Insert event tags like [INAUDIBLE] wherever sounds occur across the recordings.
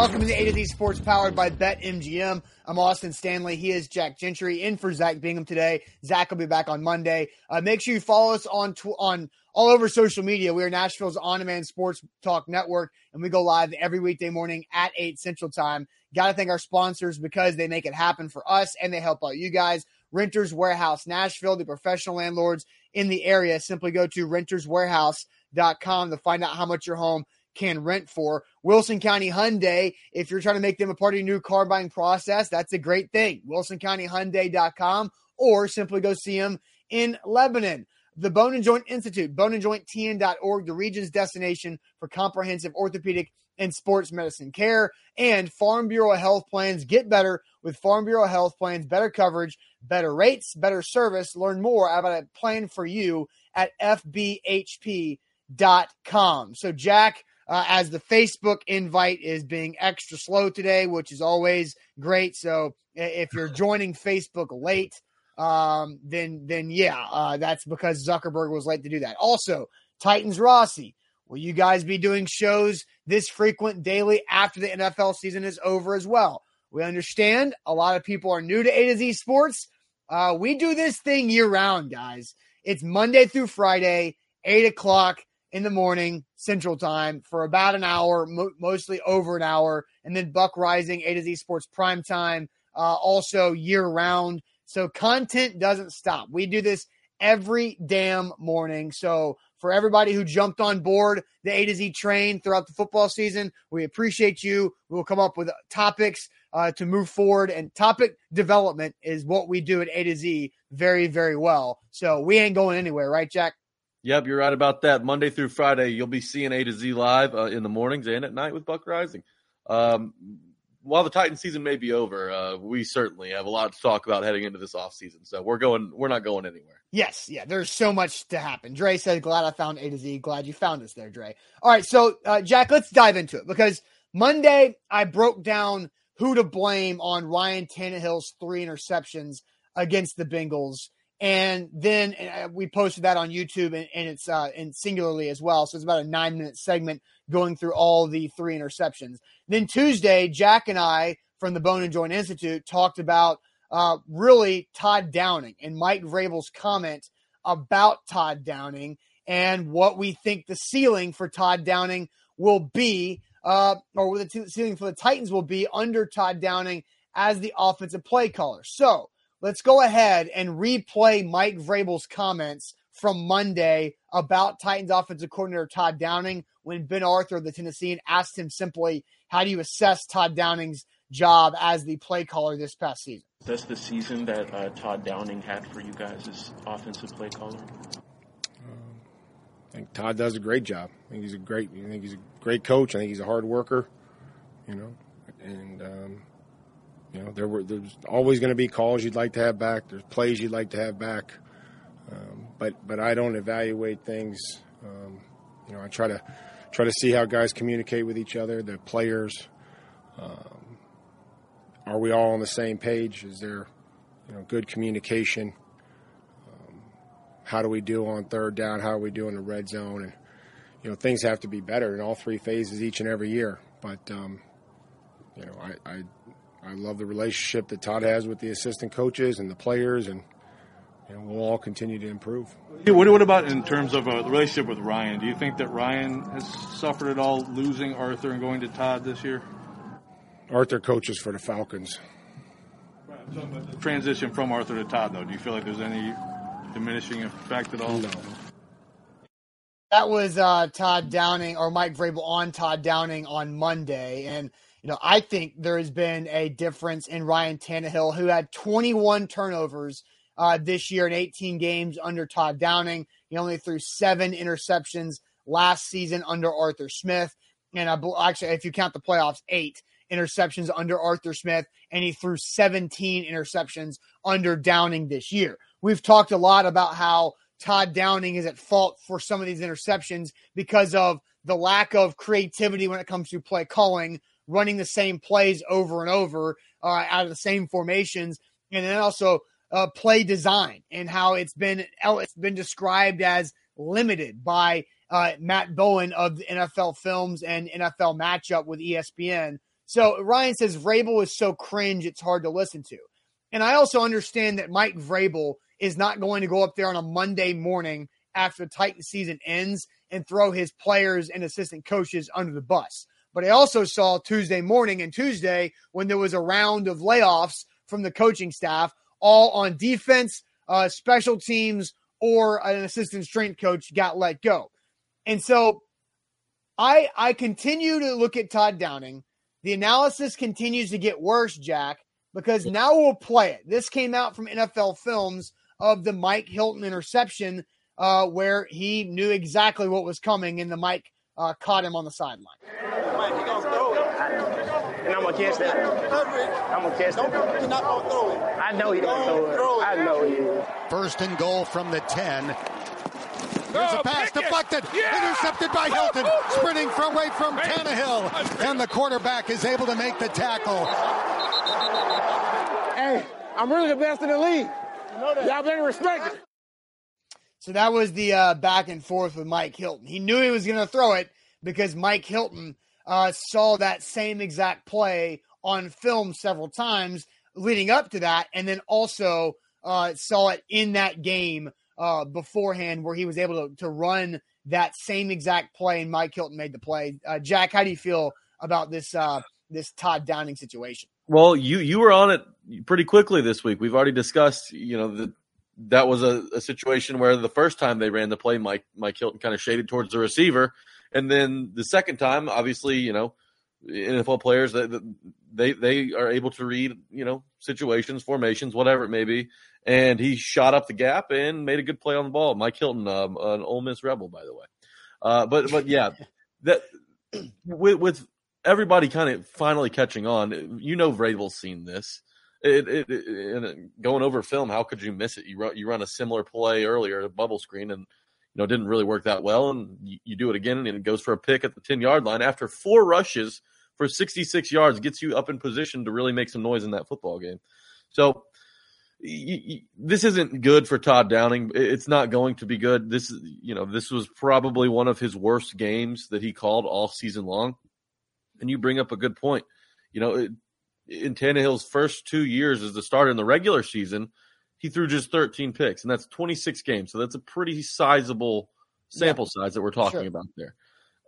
Welcome to the A to Z Sports powered by BetMGM. I'm Austin Stanley. He is Jack Gentry in for Zach Bingham today. Zach will be back on Monday. Uh, make sure you follow us on tw- on all over social media. We are Nashville's on-demand sports talk network, and we go live every weekday morning at 8 Central Time. Got to thank our sponsors because they make it happen for us and they help out you guys. Renters Warehouse Nashville, the professional landlords in the area. Simply go to renterswarehouse.com to find out how much your home can rent for. Wilson County Hyundai, if you're trying to make them a part of your new car buying process, that's a great thing. WilsonCountyHyundai.com or simply go see them in Lebanon. The Bone and Joint Institute, boneandjointtn.org, the region's destination for comprehensive orthopedic and sports medicine care, and Farm Bureau Health Plans. Get better with Farm Bureau Health Plans, better coverage, better rates, better service. Learn more about a plan for you at fbhp.com. So, Jack, uh, as the Facebook invite is being extra slow today, which is always great. So if you're [LAUGHS] joining Facebook late, um, then then yeah, uh, that's because Zuckerberg was late to do that. Also, Titans Rossi, will you guys be doing shows this frequent daily after the NFL season is over as well? We understand a lot of people are new to A to Z Sports. Uh, we do this thing year round, guys. It's Monday through Friday, eight o'clock in the morning Central Time for about an hour, mo- mostly over an hour, and then Buck Reising A to Z Sports Prime Time, uh, also year round. So content doesn't stop. We do this every damn morning. So for everybody who jumped on board the A to Z train throughout the football season, we appreciate you. We'll come up with topics uh, to move forward, and topic development is what we do at A to Z very, very well. So we ain't going anywhere, right, Jack? Yep, you're right about that. Monday through Friday, you'll be seeing A to Z live uh, in the mornings and at night with Buck Reising. Um, while the Titan season may be over, uh, we certainly have a lot to talk about heading into this off season. So we're going, we're not going anywhere. Yes, yeah, there's so much to happen. Dre said, "Glad I found A to Z. Glad you found us there, Dre." All right, so uh, Jack, let's dive into it because Monday I broke down who to blame on Ryan Tannehill's three interceptions against the Bengals and then uh, we posted that on YouTube and, and it's uh, and singularly as well. So it's about a nine minute segment going through all the three interceptions. Then Tuesday, Jack and I from the Bone and Joint Institute talked about uh, really Todd Downing and Mike Vrabel's comment about Todd Downing and what we think the ceiling for Todd Downing will be, uh, or the ceiling for the Titans will be under Todd Downing as the offensive play caller. So let's go ahead and replay Mike Vrabel's comments from Monday about Titans offensive coordinator Todd Downing when Ben Arthur, of the Tennessean, asked him simply, How do you assess Todd Downing's job as the play caller this past season? That's the season that uh, Todd Downing had for you guys as offensive play caller. Um, I think Todd does a great job. I think he's a great. I think he's a great coach. I think he's a hard worker. You know, and um, you know, there were there's always going to be calls you'd like to have back. There's plays you'd like to have back, um, but but I don't evaluate things. Um, you know, I try to try to see how guys communicate with each other, the players. Um, are we all on the same page? Is there, you know, good communication? Um, how do we do on third down? How do we do in the red zone? And you know, things have to be better in all three phases each and every year. But um, you know, I, I I love the relationship that Todd has with the assistant coaches and the players, and you know, we'll all continue to improve. What, what about in terms of uh, the relationship with Ryan? Do you think that Ryan has suffered at all losing Arthur and going to Todd this year? Arthur coaches for the Falcons. Transition from Arthur to Todd, though, do you feel like there's any diminishing effect at all? No. That was uh, Todd Downing or Mike Vrabel on Todd Downing on Monday, and you know, I think there has been a difference in Ryan Tannehill, who had 21 turnovers uh, this year in 18 games under Todd Downing. He only threw seven interceptions last season under Arthur Smith. And I, actually, if you count the playoffs, eight interceptions under Arthur Smith, and he threw 17 interceptions under Downing this year. We've talked a lot about how Todd Downing is at fault for some of these interceptions because of the lack of creativity when it comes to play calling running the same plays over and over uh, out of the same formations, and then also uh, play design and how it's been it's been described as limited by uh, Matt Bowen of NFL Films and NFL Matchup with ESPN. So Ryan says Vrabel is so cringe, it's hard to listen to. And I also understand that Mike Vrabel is not going to go up there on a Monday morning after the Titan season ends and throw his players and assistant coaches under the bus. But I also saw Tuesday morning and Tuesday when there was a round of layoffs from the coaching staff, all on defense, uh, special teams, or an assistant strength coach got let go. And so I I continue to look at Todd Downing. The analysis continues to get worse, Jack, because now we'll play it. This came out from NFL Films of the Mike Hilton interception, uh, where he knew exactly what was coming, and the Mike uh, caught him on the sideline. Mike, he gonna throw it. And I'm gonna catch that. I'm gonna catch that. He's not gonna throw it. I know he gonna throw it. Throw it. I know he is. First and goal from the 10. There's a pass deflected, intercepted by Hilton, sprinting from away from Tannehill, and the quarterback is able to make the tackle. Hey, I'm really the best in the league. Y'all better respect it. So that was the uh, back and forth with Mike Hilton. He knew he was going to throw it because Mike Hilton uh, saw that same exact play on film several times leading up to that, and then also uh, saw it in that game uh, beforehand where he was able to, to run that same exact play, and Mike Hilton made the play. Uh, Jack, how do you feel about this uh, this Todd Downing situation? Well, you you were on it pretty quickly this week. We've already discussed, you know, that that was a, a situation where the first time they ran the play, Mike Mike Hilton kind of shaded towards the receiver, and then the second time, obviously, you know, NFL players that they they are able to read, you know, situations, formations, whatever it may be, and he shot up the gap and made a good play on the ball. Mike Hilton, um, an Ole Miss rebel, by the way. Uh, but but yeah, [LAUGHS] that with, with everybody kind of finally catching on, you know, Vrabel's seen this. It, it, it, and uh, going over film, how could you miss it? You run, you run a similar play earlier, a bubble screen, and you know didn't really work that well. And you, you do it again, and it goes for a pick at the ten yard line after four rushes for sixty six yards, gets you up in position to really make some noise in that football game. So this isn't good for Todd Downing. It's not going to be good. This is, you know, this was probably one of his worst games that he called all season long. And you bring up a good point. You know, in Tannehill's first two years as the starter in the regular season, he threw just 13 picks, and that's 26 games. So that's a pretty sizable sample yeah. size that we're talking sure. about there.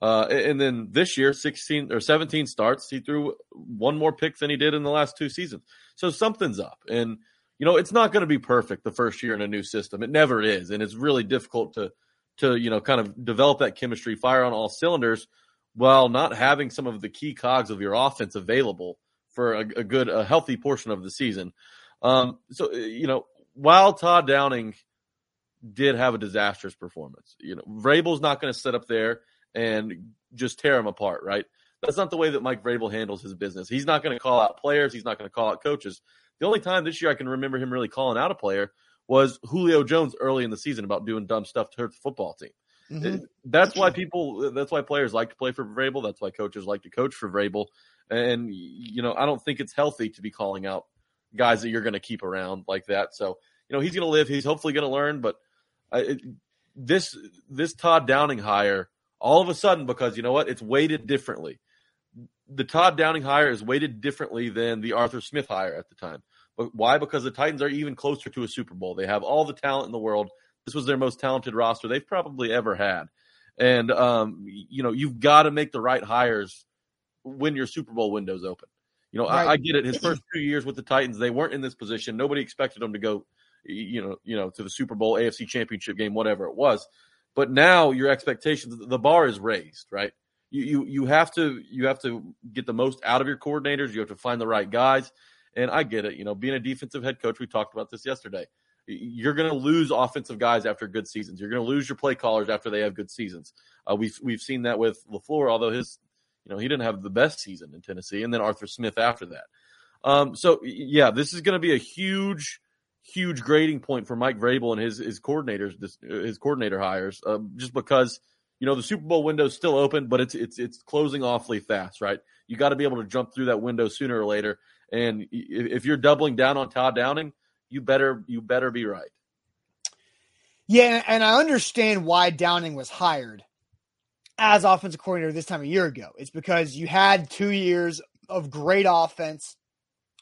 Uh, and then this year, 16 or 17 starts, he threw one more pick than he did in the last two seasons. So something's up. And you know, it's not going to be perfect the first year in a new system. It never is, and it's really difficult to to you know kind of develop that chemistry, fire on all cylinders, while not having some of the key cogs of your offense available for a, a good, a healthy portion of the season. Um, so you know, while Todd Downing did have a disastrous performance, you know, Vrabel's not going to sit up there and just tear him apart, right? That's not the way that Mike Vrabel handles his business. He's not going to call out players. He's not going to call out coaches. The only time this year I can remember him really calling out a player was Julio Jones early in the season about doing dumb stuff to hurt the football team. Mm-hmm. That's why people, that's why players like to play for Vrabel. That's why coaches like to coach for Vrabel. And, you know, I don't think it's healthy to be calling out guys that you're going to keep around like that. So, you know, he's going to live. He's hopefully going to learn. But I, this, this Todd Downing hire, all of a sudden, because you know what? It's weighted differently. The Todd Downing hire is weighted differently than the Arthur Smith hire at the time. But why? Because the Titans are even closer to a Super Bowl. They have all the talent in the world. This was their most talented roster they've probably ever had. And um, you know, you've got to make the right hires when your Super Bowl window's open. You know, right. I, I, get it. His first two years with the Titans, they weren't in this position. Nobody expected them to go, you know, you know, to the Super Bowl, AFC Championship game, whatever it was. But now your expectations, the bar is raised, right? You, you you have to you have to get the most out of your coordinators. You have to find the right guys. And I get it. You know, being a defensive head coach, we talked about this yesterday. You're going to lose offensive guys after good seasons. You're going to lose your play callers after they have good seasons. Uh, we've we've seen that with LaFleur, although his, you know, he didn't have the best season in Tennessee, and then Arthur Smith after that. Um, so yeah, this is going to be a huge, huge grading point for Mike Vrabel and his his coordinators, this, his coordinator hires, uh, just because you know the Super Bowl window is still open, but it's it's it's closing awfully fast, right? You got to be able to jump through that window sooner or later. And if you're doubling down on Todd Downing, you better you better be right. Yeah, and I understand why Downing was hired as offensive coordinator this time a year ago. It's because you had two years of great offense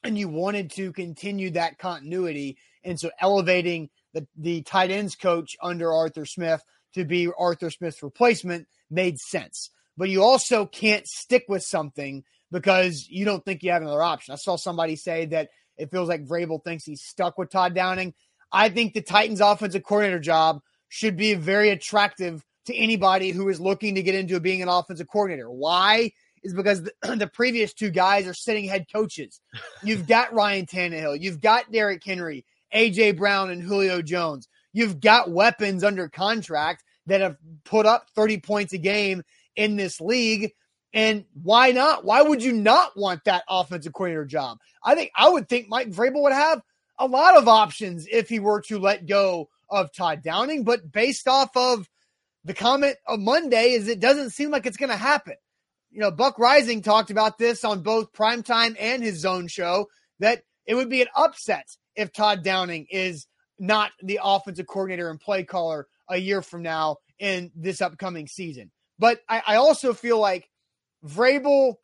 and you wanted to continue that continuity. And so elevating the, the tight ends coach under Arthur Smith to be Arthur Smith's replacement made sense. But you also can't stick with something because you don't think you have another option. I saw somebody say that it feels like Vrabel thinks he's stuck with Todd Downing. I think the Titans offensive coordinator job should be very attractive to anybody who is looking to get into being an offensive coordinator. Why? Is because the, [CLEARS THROAT] the previous two guys are sitting head coaches. [LAUGHS] You've got Ryan Tannehill, you've got Derrick Henry, AJ Brown, and Julio Jones. You've got weapons under contract that have put up 30 points a game in this league. And why not? Why would you not want that offensive coordinator job? I think I would think Mike Vrabel would have a lot of options if he were to let go of Todd Downing. But based off of the comment of Monday, is it doesn't seem like it's going to happen. You know, Buck Reising talked about this on both primetime and his zone show that it would be an upset if Todd Downing is not the offensive coordinator and play caller a year from now in this upcoming season. But I, I also feel like Vrabel.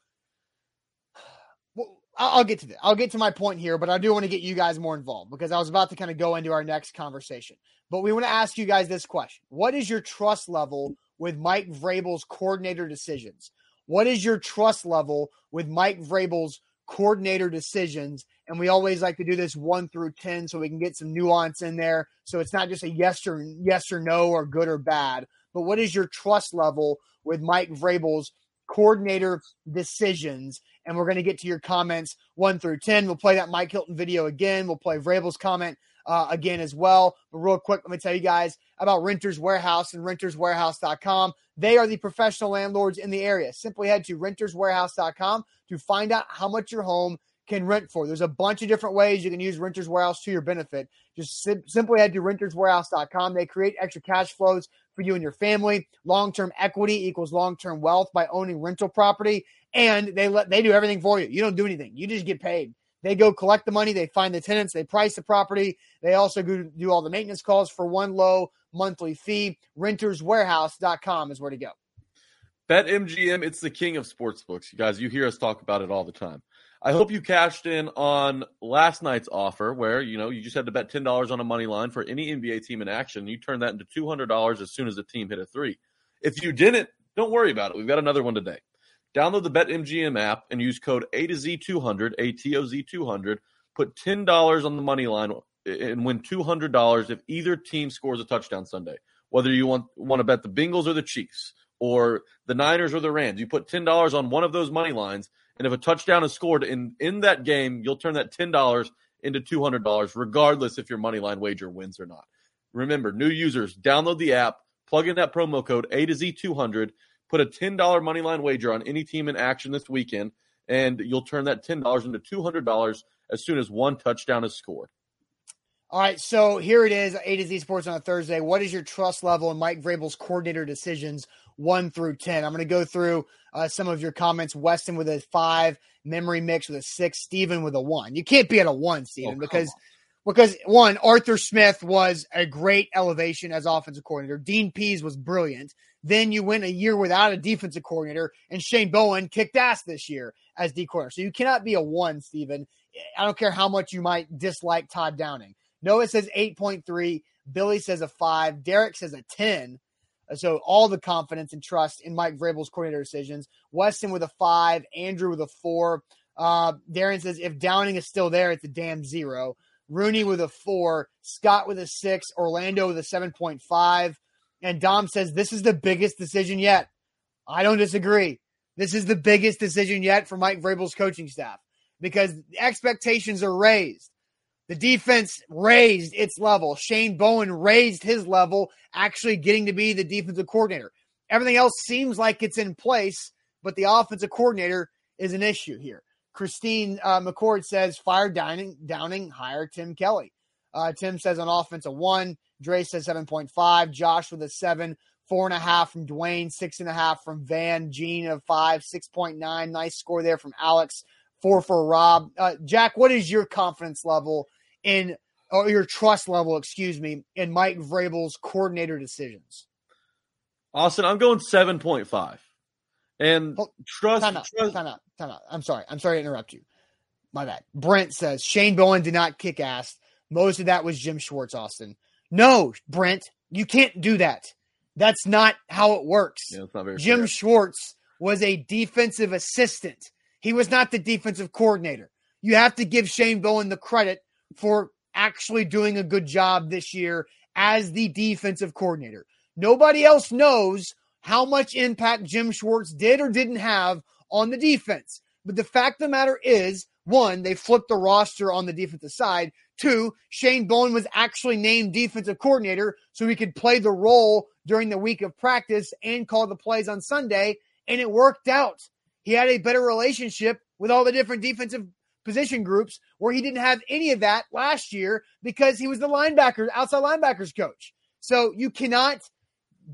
I'll get to that. I'll get to my point here, but I do want to get you guys more involved because I was about to kind of go into our next conversation. But we want to ask you guys this question: What is your trust level with Mike Vrabel's coordinator decisions? What is your trust level with Mike Vrabel's coordinator decisions? And we always like to do this one through ten so we can get some nuance in there. So it's not just a yes or yes or no or good or bad. But what is your trust level with Mike Vrabel's coordinator decisions. And we're going to get to your comments one through 10. We'll play that Mike Hilton video again. We'll play Vrabel's comment uh, again as well. But real quick, let me tell you guys about Renters Warehouse and renterswarehouse.com. They are the professional landlords in the area. Simply head to renterswarehouse.com to find out how much your home can rent for. There's a bunch of different ways you can use Renters Warehouse to your benefit. Just sim- simply head to renterswarehouse.com. They create extra cash flows for you and your family. Long-term equity equals long-term wealth by owning rental property, and they let they do everything for you. You don't do anything. You just get paid. They go collect the money, they find the tenants, they price the property. They also go do all the maintenance calls for one low monthly fee. Renterswarehouse.com is where to go. BetMGM, it's the king of sportsbooks. You guys, you hear us talk about it all the time. I hope you cashed in on last night's offer where, you know, you just had to bet $10 on a money line for any NBA team in action. You turned that into $200 as soon as the team hit a three. If you didn't, don't worry about it. We've got another one today. Download the BetMGM app and use code A to Z200, A T O Z 200. Put $10 on the money line and win $200 if either team scores a touchdown Sunday. Whether you want, want to bet the Bengals or the Chiefs or the Niners or the Rams, you put $10 on one of those money lines – and if a touchdown is scored in, in that game, you'll turn that $10 into $200, regardless if your money line wager wins or not. Remember, new users, download the app, plug in that promo code A to Z200, put a $10 money line wager on any team in action this weekend, and you'll turn that $10 into $200 as soon as one touchdown is scored. All right, so here it is, A to Z Sports on a Thursday. What is your trust level in Mike Vrabel's coordinator decisions one through 10? I'm going to go through uh, some of your comments. Weston with a five, Memory Mix with a six, Steven with a one. You can't be at a one, Steven, oh, because on. because one, Arthur Smith was a great elevation as offensive coordinator. Dean Pees was brilliant. Then you went a year without a defensive coordinator, and Shane Bowen kicked ass this year as D coordinator. So you cannot be a one, Steven. I don't care how much you might dislike Todd Downing. Noah says 8.3. Billy says a five. Derek says a 10. So all the confidence and trust in Mike Vrabel's coordinator decisions. Weston with a five. Andrew with a four. Uh, Darren says if Downing is still there, it's a damn zero. Rooney with a four. Scott with a six. Orlando with a 7.5. And Dom says this is the biggest decision yet. I don't disagree. This is the biggest decision yet for Mike Vrabel's coaching staff because expectations are raised. The defense raised its level. Shane Bowen raised his level, actually getting to be the defensive coordinator. Everything else seems like it's in place, but the offensive coordinator is an issue here. Christine uh, McCord says, fire Downing, Downing, hire Tim Kelly. Uh, Tim says on offense a one. Dre says 7.5. Josh with a seven. Four and a half from Dwayne. Six and a half from Van. Gene of five. 6.9. Nice score there from Alex. Four for Rob. Uh, Jack, what is your confidence level in or your trust level, excuse me, in Mike Vrabel's coordinator decisions? Austin, I'm going 7.5. And Hold- trust, Time out. trust Time out. Time out. I'm sorry. I'm sorry to interrupt you. My bad. Brent says Shane Bowen did not kick ass. Most of that was Jim Schwartz, Austin. No, Brent, you can't do that. That's not how it works. yeah, Jim fair. Schwartz was a defensive assistant. He was not the defensive coordinator. You have to give Shane Bowen the credit for actually doing a good job this year as the defensive coordinator. Nobody else knows how much impact Jim Schwartz did or didn't have on the defense. But the fact of the matter is, one, they flipped the roster on the defensive side. Two, Shane Bowen was actually named defensive coordinator so he could play the role during the week of practice and call the plays on Sunday, and it worked out. He had a better relationship with all the different defensive position groups where he didn't have any of that last year because he was the linebacker, outside linebackers coach. So you cannot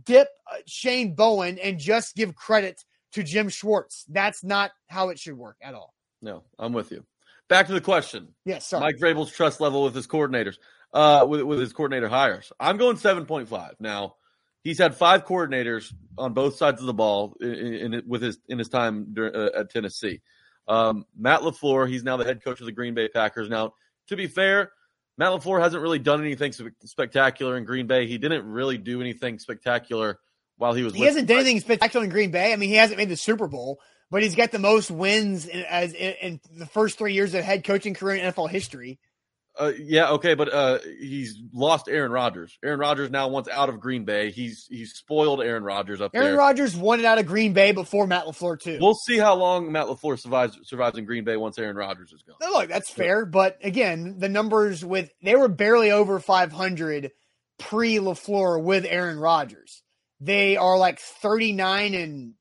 dip uh, Shane Bowen and just give credit to Jim Schwartz. That's not how it should work at all. No, I'm with you. Back to the question. Yes, sorry. Mike Vrabel's trust level with his coordinators, uh, with, with his coordinator hires. I'm going 7.5. Now, he's had five coordinators on both sides of the ball in, in, with his in his time dur- uh, at Tennessee. Um, Matt LaFleur, he's now the head coach of the Green Bay Packers. Now, to be fair, Matt LaFleur hasn't really done anything spectacular in Green Bay. He didn't really do anything spectacular while he was. he with hasn't done anything spectacular in Green Bay. I mean, he hasn't made the Super Bowl, but he's got the most wins in, as in, in the first three years of head coaching career in NFL history. Uh, yeah, okay, but uh, he's lost Aaron Rodgers. Aaron Rodgers now wants out of Green Bay. He's he's spoiled Aaron Rodgers up Aaron there. Rodgers won it out of Green Bay before Matt LaFleur too. We'll see how long Matt LaFleur survives survives in Green Bay once Aaron Rodgers is gone. No, Look, that's fair, but again, the numbers with they were barely over 500 pre LaFleur with Aaron Rodgers. They are like 39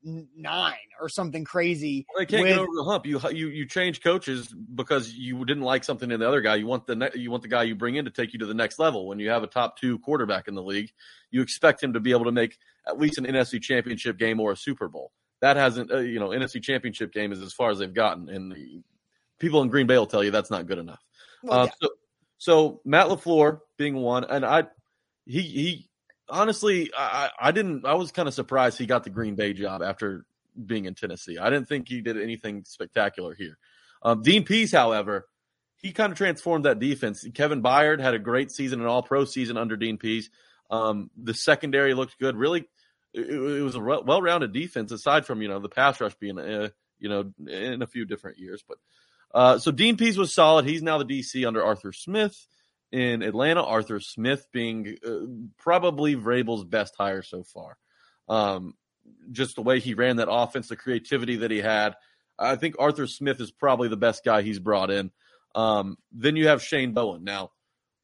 and nine or something crazy. They can't with- get over the hump. You you you change coaches because you didn't like something in the other guy. You want the ne- you want the guy you bring in to take you to the next level. When you have a top two quarterback in the league, you expect him to be able to make at least an NFC Championship game or a Super Bowl. That hasn't uh, you know NFC Championship game is as far as they've gotten, and people in Green Bay will tell you that's not good enough. Well, Uh, yeah. so, so Matt LaFleur being one, and I, he he honestly, I I didn't. I was kind of surprised he got the Green Bay job after being in Tennessee. I didn't think he did anything spectacular here. Um, Dean Pees, however, he kind of transformed that defense. Kevin Byard had a great season, an All Pro season under Dean Pees. Um, the secondary looked good. Really, it, it was a well rounded defense aside from you know the pass rush being uh, you know in a few different years, but. Uh, so Dean Pees was solid. He's now the DC under Arthur Smith in Atlanta. Arthur Smith being uh, probably Vrabel's best hire so far. Um, just the way he ran that offense, the creativity that he had. I think Arthur Smith is probably the best guy he's brought in. Um, then you have Shane Bowen. Now,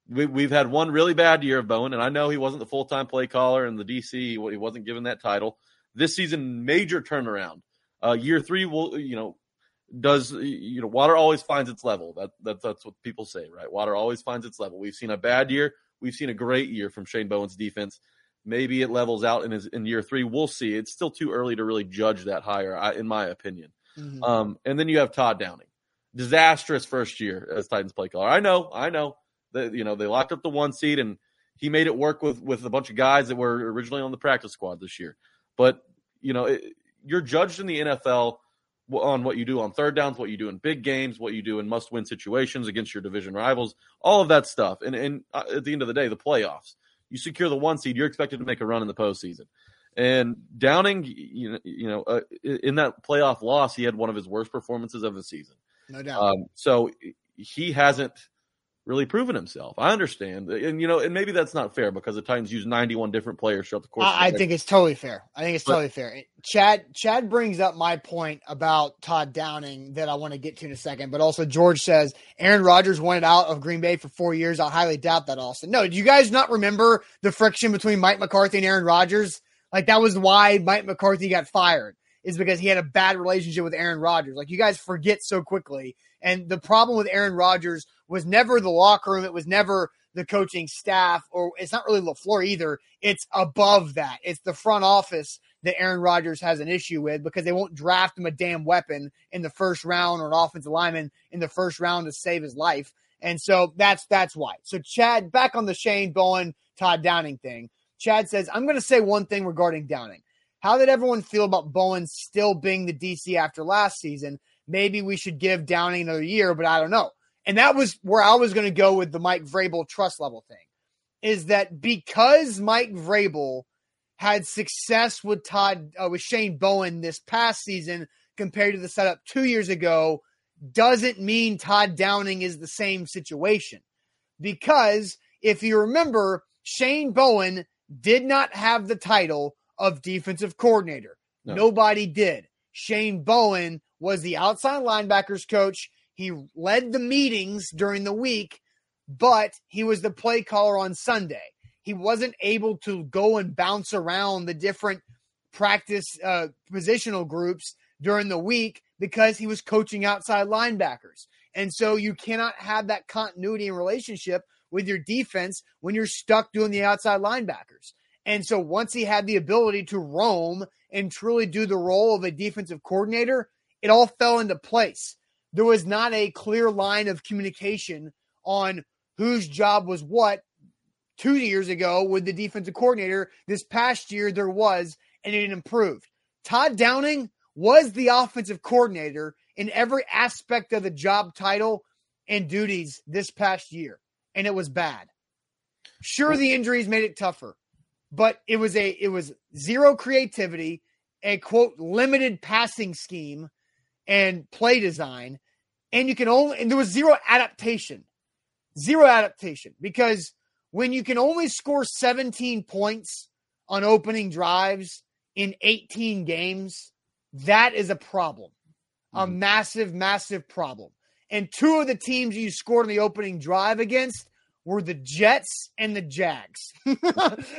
we, we've had one really bad year of Bowen, and I know he wasn't the full time play caller in the DC. He wasn't given that title. This season, major turnaround. Uh, year three will, you know, does you know water always finds its level. That, that that's what people say right? Water always finds its level. We've seen a bad year. We've seen a great year from shane bowen's defense. Maybe it levels out in his in year three. We'll see. It's still too early to really judge that higher I, in my opinion. Mhm. um and then you have todd downing. Disastrous first year as titans play caller. I know i know. That you know they locked up the one seed and he made it work with with a bunch of guys that were originally on the practice squad this year. But you know it, you're judged in the nfl on what you do on third downs, what you do in big games, what you do in must win situations against your division rivals, all of that stuff. And, and uh, at the end of the day, the playoffs, you secure the one seed, you're expected to make a run in the postseason. And Downing, you know, you know uh, in that playoff loss, he had one of his worst performances of the season. no doubt. Um, so he hasn't really proven himself. I understand, and you know, and maybe that's not fair because the Titans use 91 different players throughout the course. of I, I think it's totally fair. I think it's But- totally fair. Chad Chad brings up my point about Todd Downing that I want to get to in a second, but also George says Aaron Rodgers wanted out of Green Bay for four years. I highly doubt that, Austin. No, do you guys not remember the friction between Mike McCarthy and Aaron Rodgers? Like that was why Mike McCarthy got fired. Is because he had a bad relationship with Aaron Rodgers. Like you guys forget so quickly. And the problem with Aaron Rodgers was never the locker room. It was never the coaching staff, or it's not really LaFleur either. It's above that. It's the front office that Aaron Rodgers has an issue with because they won't draft him a damn weapon in the first round or an offensive lineman in the first round to save his life. And so that's that's why. So Chad, back on the Shane Bowen, Todd Downing thing. Chad says, I'm going to say one thing regarding Downing. how did everyone feel about Bowen still being the DC after last season? Maybe we should give Downing another year, but I don't know. And that was where I was going to go with the Mike Vrabel trust level thing. Is that because Mike Vrabel had success with Todd uh, with Shane Bowen this past season compared to the setup two years ago, doesn't mean Todd Downing is the same situation. Because if you remember, Shane Bowen did not have the title of defensive coordinator. No. Nobody did. Shane Bowen was the outside linebackers coach. He led the meetings during the week, but he was the play caller on Sunday. He wasn't able to go and bounce around the different practice uh, positional groups during the week because he was coaching outside linebackers. And so you cannot have that continuity and relationship with your defense when you're stuck doing the outside linebackers. And so once he had the ability to roam and truly do the role of a defensive coordinator, it all fell into place. There was not a clear line of communication on whose job was what two years ago with the defensive coordinator. This past year, there was, and it improved. Todd Downing was the offensive coordinator in every aspect of the job title and duties this past year, and it was bad. Sure, the injuries made it tougher, but it was a it was zero creativity, a quote limited passing scheme, and play design, and you can only and there was zero adaptation, zero adaptation because when you can only score 17 points on opening drives in 18 games that is a problem, a mm-hmm. massive, massive problem. And two of the teams you scored in the opening drive against were the Jets and the Jags. [LAUGHS]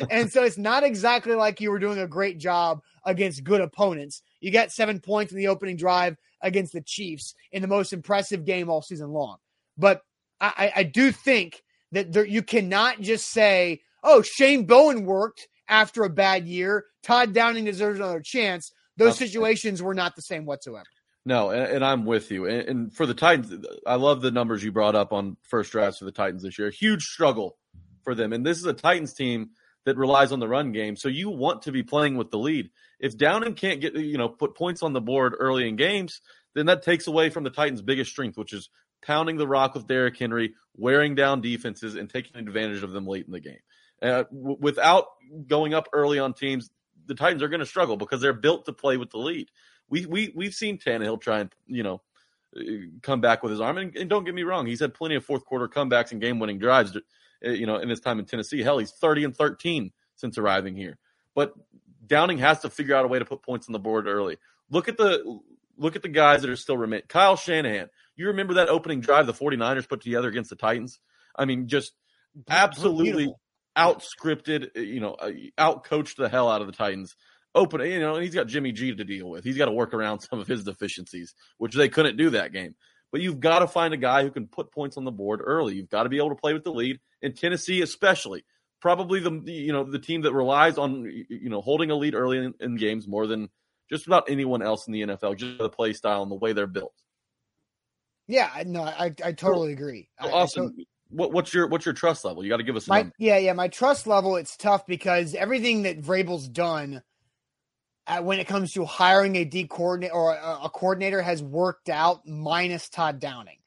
and so it's not exactly like you were doing a great job against good opponents. You got seven points in the opening drive against the Chiefs in the most impressive game all season long. But I, I do think that there, you cannot just say, oh, Shane Bowen worked after a bad year. Todd Downing deserves another chance those situations were not the same whatsoever. No, and, and I'm with you. And, and, for the Titans, I love the numbers you brought up on first drafts for the Titans this year. Huge struggle for them. And this is a Titans team that relies on the run game. So you want to be playing with the lead. If Downing can't get, you know, put points on the board early in games, then that takes away from the Titans' biggest strength, which is pounding the rock with Derrick Henry, wearing down defenses, and taking advantage of them late in the game. Uh, w- without going up early on teams, the Titans are going to struggle because they're built to play with the lead. We we we've seen Tannehill try and you know uh, come back with his arm, and, and don't get me wrong, he's had plenty of fourth quarter comebacks and game winning drives. Uh, you know, in his time in Tennessee, hell, he's thirty and thirteen since arriving here. But Downing has to figure out a way to put points on the board early. Look at the look at the guys that are still remain. Kyle Shanahan. You remember that opening drive the 49ers put together against the Titans? I mean, just absolutely Beautiful out scripted, uh, you know, uh, out coached the hell out of the Titans. Open, you know, and he's got Jimmy G to deal with. He's got to work around [LAUGHS] some of his deficiencies, which they couldn't do that game. But you've got to find a guy who can put points on the board early. You've got to be able to play with the lead. In Tennessee, especially, probably the you know the team that relies on you know holding a lead early in, in games more than just about anyone else in the NFL, just the play style and the way they're built. Yeah, no, I I totally agree. Awesome. What, what's your what's your trust level? You got to give us my yeah yeah my trust level. It's tough because everything that Vrabel's done when it comes to hiring a D coordinator or a, a, coordinator has worked out minus Todd Downing.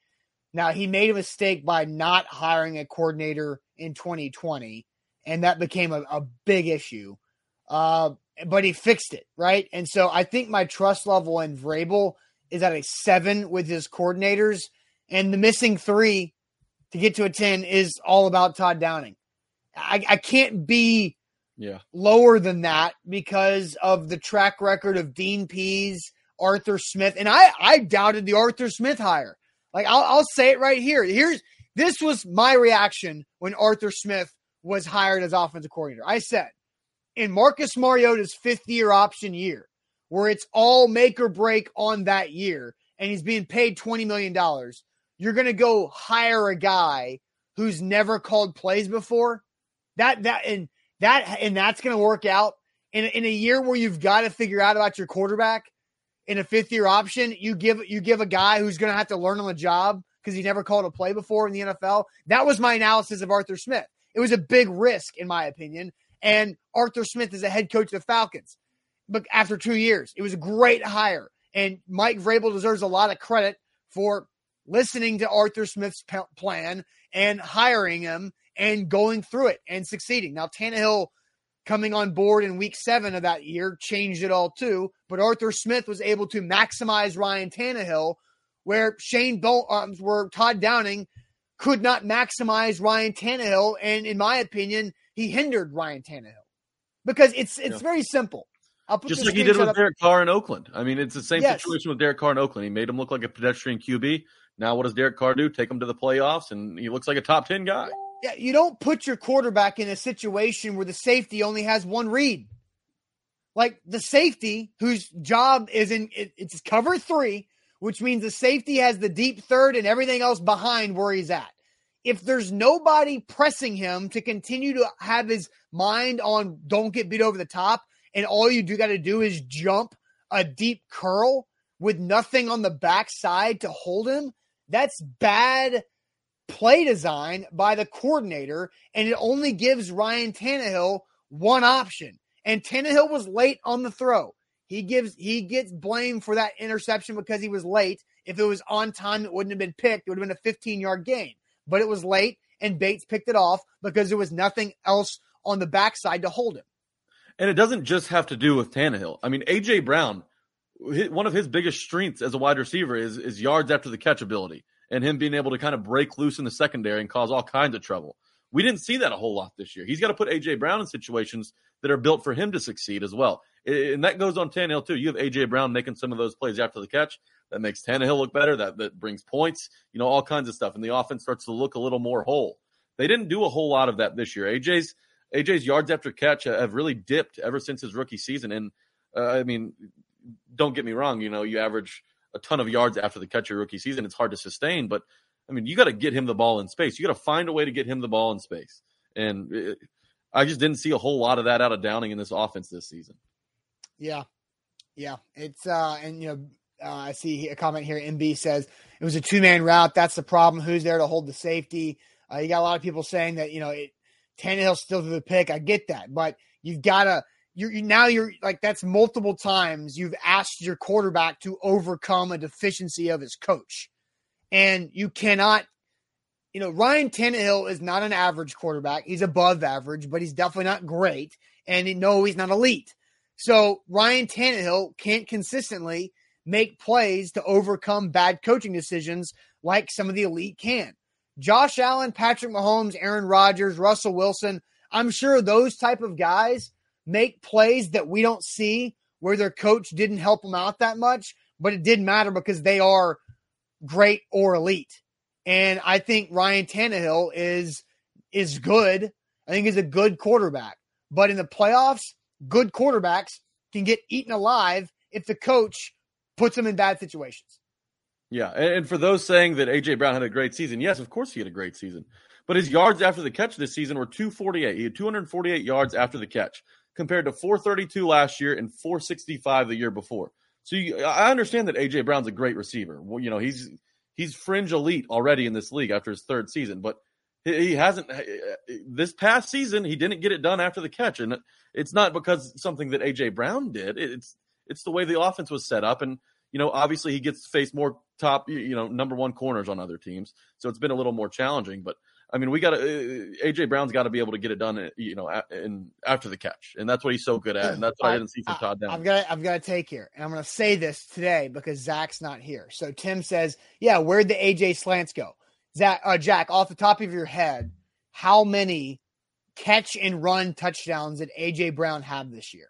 Now he made a mistake by not hiring a coordinator in 2020, and that became a, a big issue. Uh, but he fixed it right, and so I think my trust level in Vrabel is at a seven with his coordinators, and the missing three to get to a 10 is all about Todd Downing. I, I can't be yeah. lower than that because of the track record of Dean Pees, Arthur Smith. And I, I doubted the Arthur Smith hire. Like I'll, I'll say it right here. Here's this was my reaction when Arthur Smith was hired as offensive coordinator. I said, in Marcus Mariota's fifth year option year, where it's all make or break on that year, and he's being paid $20 million, you're going to go hire a guy who's never called plays before. That that and that and that's going to work out in in a year where you've got to figure out about your quarterback in a fifth year option. You give you give a guy who's going to have to learn on the job because he never called a play before in the NFL. That was my analysis of Arthur Smith. It was a big risk in my opinion. And Arthur Smith is a head coach of the Falcons. but after two years, it was a great hire. And Mike Vrabel deserves a lot of credit for listening to Arthur Smith's p- plan and hiring him and going through it and succeeding. Now, Tannehill coming on board in week seven of that year changed it all too. But Arthur Smith was able to maximize Ryan Tannehill, where Shane Bo- um, where Todd Downing could not maximize Ryan Tannehill, and in my opinion, he hindered Ryan Tannehill because it's it's Yeah. very simple. Just like he did with up- Derek Carr in Oakland. I mean, it's the same Yes. situation with Derek Carr in Oakland. He made him look like a pedestrian QB. Now, what does Derek Carr do? Take him to the playoffs, and he looks like a top 10 guy. Yeah, you don't put your quarterback in a situation where the safety only has one read. Like the safety, whose job is in it, it's cover three, which means the safety has the deep third and everything else behind where he's at. If there's nobody pressing him to continue to have his mind on don't get beat over the top, and all you do got to do is jump a deep curl with nothing on the backside to hold him, that's bad play design by the coordinator, and it only gives Ryan Tannehill one option. And Tannehill was late on the throw. He gives he gets blamed for that interception because he was late. If it was on time, it wouldn't have been picked. It would have been a 15 yard gain. But it was late, and Bates picked it off because there was nothing else on the backside to hold him. And it doesn't just have to do with Tannehill. I mean, A.J. Brown, one of his biggest strengths as a wide receiver is, is yards after the catch ability and him being able to kind of break loose in the secondary and cause all kinds of trouble. We didn't see that a whole lot this year. He's got to put A.J. Brown in situations that are built for him to succeed as well. And that goes on Tannehill, too. You have A.J. Brown making some of those plays after the catch. That makes Tannehill look better. That, that brings points, you know, all kinds of stuff. And the offense starts to look a little more whole. They didn't do a whole lot of that this year. AJ's AJ's yards after catch have really dipped ever since his rookie season. And uh, I mean, don't get me wrong, you know, you average a ton of yards after the catch your rookie season. It's hard to sustain, but I mean, you got to get him the ball in space. You got to find a way to get him the ball in space. And it, I just didn't see a whole lot of that out of Downing in this offense this season. Yeah. Yeah. It's uh and you know, uh, I see a comment here. MB says it was a two man route. That's the problem. Who's there to hold the safety? Uh, you got a lot of people saying that you know it, Tannehill still threw the pick. I get that, but you've got to you're you, now you're like that's multiple times you've asked your quarterback to overcome a deficiency of his coach, and you cannot. You know, Ryan Tannehill is not an average quarterback. He's above average, but he's definitely not great. And no, he's not elite. So Ryan Tannehill can't consistently make plays to overcome bad coaching decisions like some of the elite can. Josh Allen, Patrick Mahomes, Aaron Rodgers, Russell Wilson, I'm sure those type of guys make plays that we don't see where their coach didn't help them out that much, but it didn't matter because they are great or elite. And I think Ryan Tannehill is is good. I think he's a good quarterback. But in the playoffs, good quarterbacks can get eaten alive if the coach puts them in bad situations. Yeah, and, for those saying that AJ Brown had a great season, yes, of course he had a great season. But his yards after the catch this season were 248. He had 248 yards after the catch compared to 432 last year and 465 the year before. So you, I understand that AJ Brown's a great receiver. Well, you know, he's he's fringe elite already in this league after his third season, but he, hasn't this past season he didn't get it done after the catch and it's not because something that AJ Brown did. It's it's the way the offense was set up and you know, obviously he gets to face more top, you know, number one corners on other teams. So it's been a little more challenging. But I mean, we got to, uh, AJ Brown's got to be able to get it done, uh, you know, a- in after the catch. And that's what he's so good at. And that's what I, didn't see from Todd Downing. I've got I've got to take here, and I'm going to say this today because Zach's not here. So Tim says, "Yeah, where'd the AJ slants go?" Zach, uh, Jack, off the top of your head, how many catch and run touchdowns did AJ Brown have this year?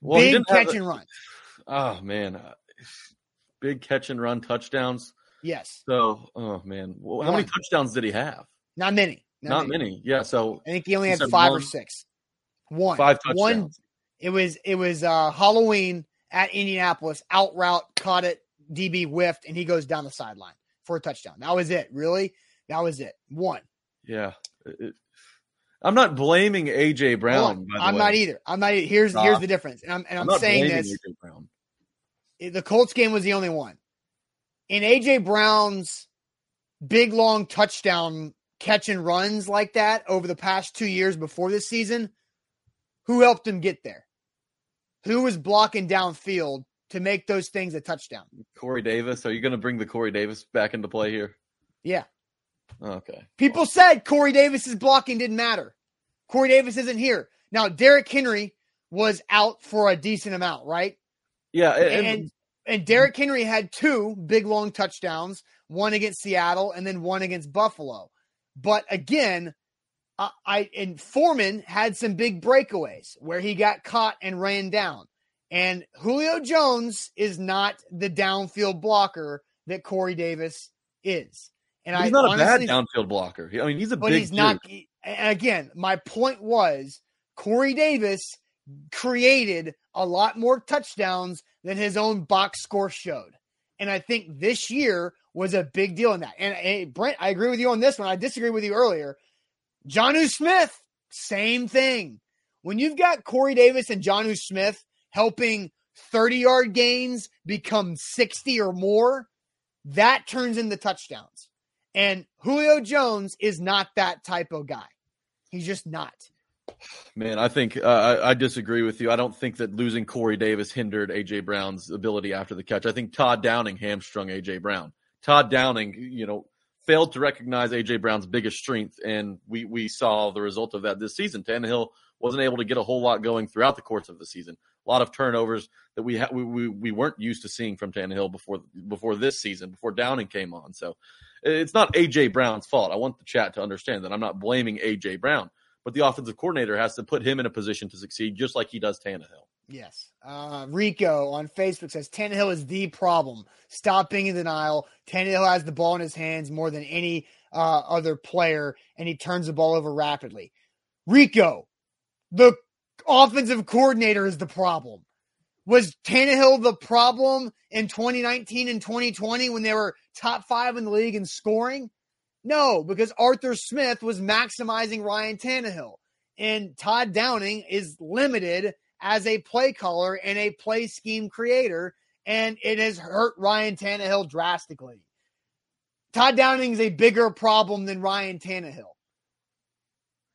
Well, Big catch the- and run. [SIGHS] Oh man, uh, [SIGHS] big catch and run touchdowns. Yes, So, oh man, well, how many touchdowns did he have? not many. Not, many. Yeah. So I think he only You had five or six. One. five One. It was it was uh, Halloween at Indianapolis. Out route, caught it. DB whiffed, and he goes down the sideline for a touchdown. That was it. Really, that was it. One. Yeah. It- I'm not blaming AJ Brown. the I'm way. not either. I'm not. Either. Here's Nah. here's the difference, and I'm and I'm I'm, not saying this. The Colts game was the only one. In AJ Brown's big long touchdown catch and runs like that over the past two years before this season, who helped him get there? who was blocking downfield to make those things a touchdown? Corey Davis. Are you going to bring the Corey Davis back into play here? Yeah. Okay. People said Corey Davis's blocking didn't matter. Corey Davis isn't here. Now, Derrick Henry was out for a decent amount, right? Yeah. And, And and Derrick Henry had two big long touchdowns, one against Seattle and then one against Buffalo. But again, I, I and Foreman had some big breakaways where he got caught and ran down. And Julio Jones is not the downfield blocker that Corey Davis is. And I he's I not honestly, a bad downfield blocker. I mean, he's a but big he's not. And again, my point was Corey Davis created a lot more touchdowns than his own box score showed. And I think this year was a big deal in that. And, Brent, I agree with you on this one. I disagree with you earlier. Jonnu Smith, same thing. When you've got Corey Davis and Jonnu Smith helping 30 yard gains become 60 or more, that turns into touchdowns. And Julio Jones is not that type of guy. He's just not. Man, I think uh, I, I disagree with you. I don't think that losing Corey Davis hindered AJ Brown's ability after the catch. I think Todd Downing hamstrung AJ Brown. Todd Downing, you know, failed to recognize AJ Brown's biggest strength, and we we saw the result of that this season. Tannehill wasn't able to get a whole lot going throughout the course of the season. A lot of turnovers that we ha- we, we we weren't used to seeing from Tannehill before before this season, before Downing came on. So it's not AJ Brown's fault. I want the chat to understand that I'm not blaming AJ Brown, but the offensive coordinator has to put him in a position to succeed, just like he does Tannehill. Yes. Uh, Rico on Facebook says Tannehill is the problem. Stop being in denial. Tannehill has the ball in his hands more than any uh, other player, and he turns the ball over rapidly. Rico, the offensive coordinator is the problem. Was Tannehill the problem in 2019 and 2020 when they were top five in the league in scoring? No, because Arthur Smith was maximizing Ryan Tannehill. And Todd Downing is limited as a play caller and a play scheme creator, and it has hurt Ryan Tannehill drastically. Todd Downing is a bigger problem than Ryan Tannehill.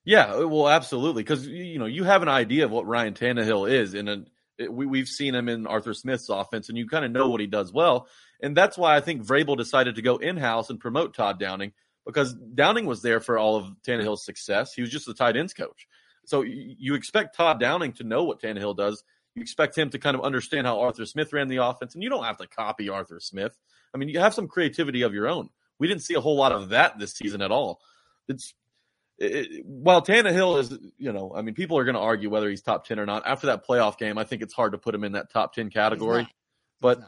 Yeah, uh, well, absolutely, because you know you have an idea of what Ryan Tannehill is, and we we've seen him in Arthur Smith's offense, and you kind of know what he does well, and that's why I think Vrabel decided to go in house and promote Todd Downing because Downing was there for all of Tannehill's success. He was just the tight ends coach, so you, expect Todd Downing to know what Tannehill does. You expect him to kind of understand how Arthur Smith ran the offense, and you don't have to copy Arthur Smith. I mean, you have some creativity of your own. We didn't see a whole lot of that this season at all. It's it, while Tannehill is, you know, I mean, people are going to argue whether he's top 10 or not. After that playoff game, I think it's hard to put him in that top 10 category. But,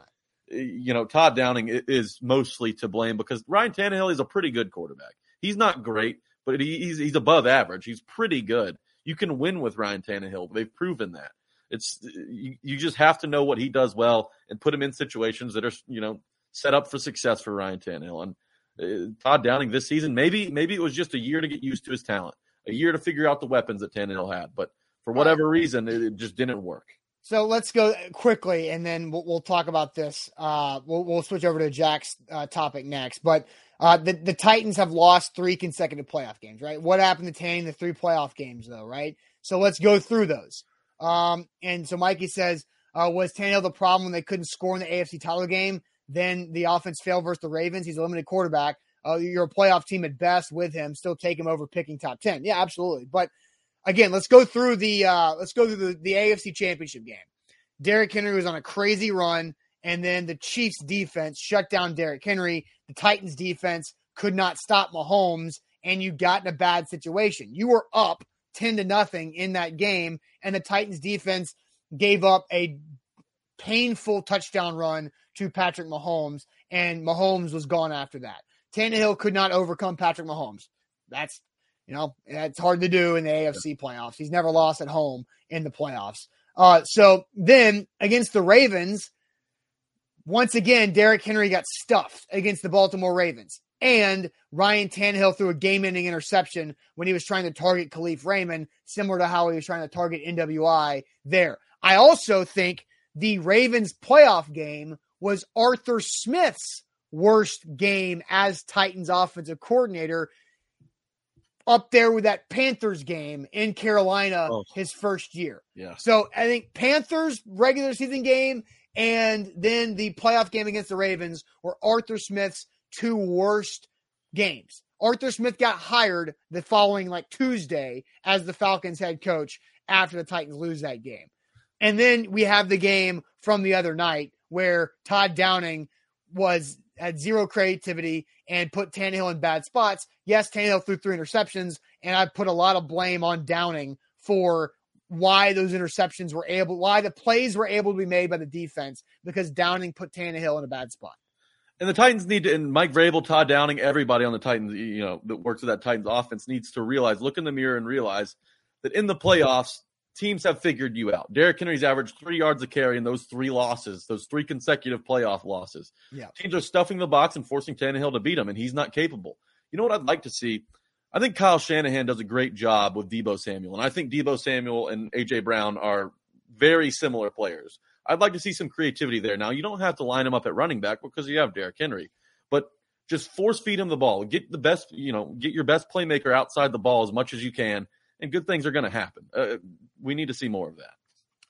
you know, Todd Downing is mostly to blame because Ryan Tannehill is a pretty good quarterback. He's not great, but he's, he's above average. He's pretty good. You can win with Ryan Tannehill. They've proven that. It's you, you just have to know what he does well and put him in situations that are, you know, set up for success for Ryan Tannehill. And uh, Todd Downing this season. Maybe maybe it was just a year to get used to his talent, a year to figure out the weapons that Tannehill had. But for whatever reason, it, it just didn't work. So let's go quickly, and then we'll, we'll talk about this. Uh, we'll, we'll switch over to Jack's uh, topic next. But uh, the the Titans have lost three consecutive playoff games, right? What happened to Tanning the three playoff games, though, right? So let's go through those. Um, and so Mikey says, uh, was Tannehill the problem when they couldn't score in the AFC title game? Then the offense failed versus the Ravens. He's a limited quarterback. Uh, you're a playoff team at best with him. Still take him over picking top ten. Yeah, absolutely. But again, let's go through the uh, let's go through the, the AFC Championship game. Derrick Henry was on a crazy run, and then the Chiefs defense shut down Derrick Henry. The Titans defense could not stop Mahomes, and you got in a bad situation. You were up ten to nothing in that game, and the Titans defense gave up a painful touchdown run to Patrick Mahomes, and Mahomes was gone after that. Tannehill could not overcome Patrick Mahomes. That's you know that's hard to do in the AFC playoffs. He's never lost at home in the playoffs. Uh, so then against the Ravens, once again Derrick Henry got stuffed against the Baltimore Ravens, and Ryan Tannehill threw a game-ending interception when he was trying to target Kalif Raymond, similar to how he was trying to target NWI there. I also think the Ravens playoff game was Arthur Smith's worst game as Titans offensive coordinator. Up there with that Panthers game in Carolina Oh. his first year. Yeah. So I think Panthers regular season game and then the playoff game against the Ravens were Arthur Smith's two worst games. Arthur Smith got hired the following like Tuesday as the Falcons head coach after the Titans lose that game. And then we have the game from the other night where Todd Downing was had zero creativity and put Tannehill in bad spots. Yes, Tannehill threw three interceptions, and I put a lot of blame on Downing for why those interceptions were able, why the plays were able to be made by the defense because Downing put Tannehill in a bad spot. And the Titans need to, and Mike Vrabel, Todd Downing, everybody on the Titans, you know, that works with that Titans offense needs to realize, look in the mirror and realize that in the playoffs, teams have figured you out. Derrick Henry's averaged three yards a carry in those three losses, those three consecutive playoff losses. Yeah. Teams are stuffing the box and forcing Tannehill to beat him, and he's not capable. You know what I'd like to see? I think Kyle Shanahan does a great job with Deebo Samuel, and I think Deebo Samuel and AJ Brown are very similar players. I'd like to see some creativity there. Now, you don't have to line him up at running back because you have Derrick Henry, but just force feed him the ball. Get the best, you know, get your best playmaker outside the ball as much as you can, and good things are going to happen. Uh, we need to see more of that.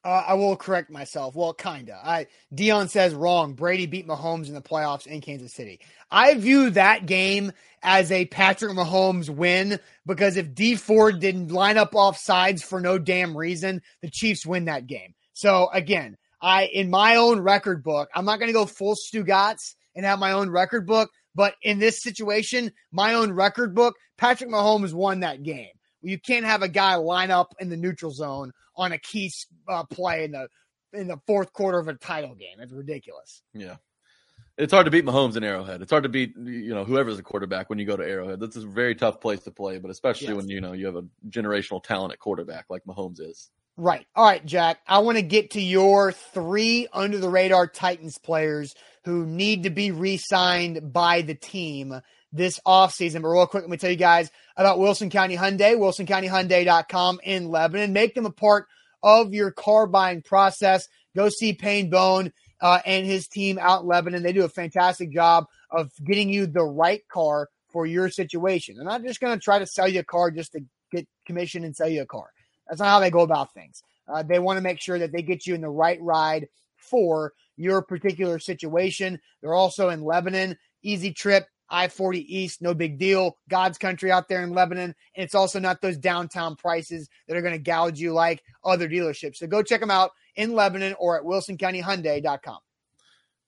Uh, I will correct myself. Well, kinda. I Dion says wrong. Brady beat Mahomes in the playoffs in Kansas City. I view that game as a Patrick Mahomes win because if Dee Ford didn't line up off sides for no damn reason, the Chiefs win that game. So again, I in my own record book, I'm not going to go full Stugatz and have my own record book, but in this situation, my own record book, Patrick Mahomes won that game. You can't have a guy line up in the neutral zone on a key uh, play in the in the fourth quarter of a title game. It's ridiculous. Yeah. It's hard to beat Mahomes in Arrowhead. It's hard to beat you know whoever's the quarterback when you go to Arrowhead. That's a very tough place to play, but especially Yes. when you know you have a generational talent at quarterback like Mahomes is. Right. All right, Jack. I want to get to your three under the radar Titans players who need to be re signed by the team this offseason. But real quick, let me tell you guys about Wilson County Hyundai, wilsoncountyhyundai.com in Lebanon. Make them a part of your car buying process. Go see Payne Bone uh, and his team out in Lebanon. They do a fantastic job of getting you the right car for your situation. They're not just going to try to sell you a car just to get commission and sell you a car. That's not how they go about things. Uh, they want to make sure that they get you in the right ride for your particular situation. They're also in Lebanon. Easy trip, I 40 East, no big deal. God's country out there in Lebanon. And it's also not those downtown prices that are going to gouge you like other dealerships. So go check them out in Lebanon or at wilsoncountyhyundai.com.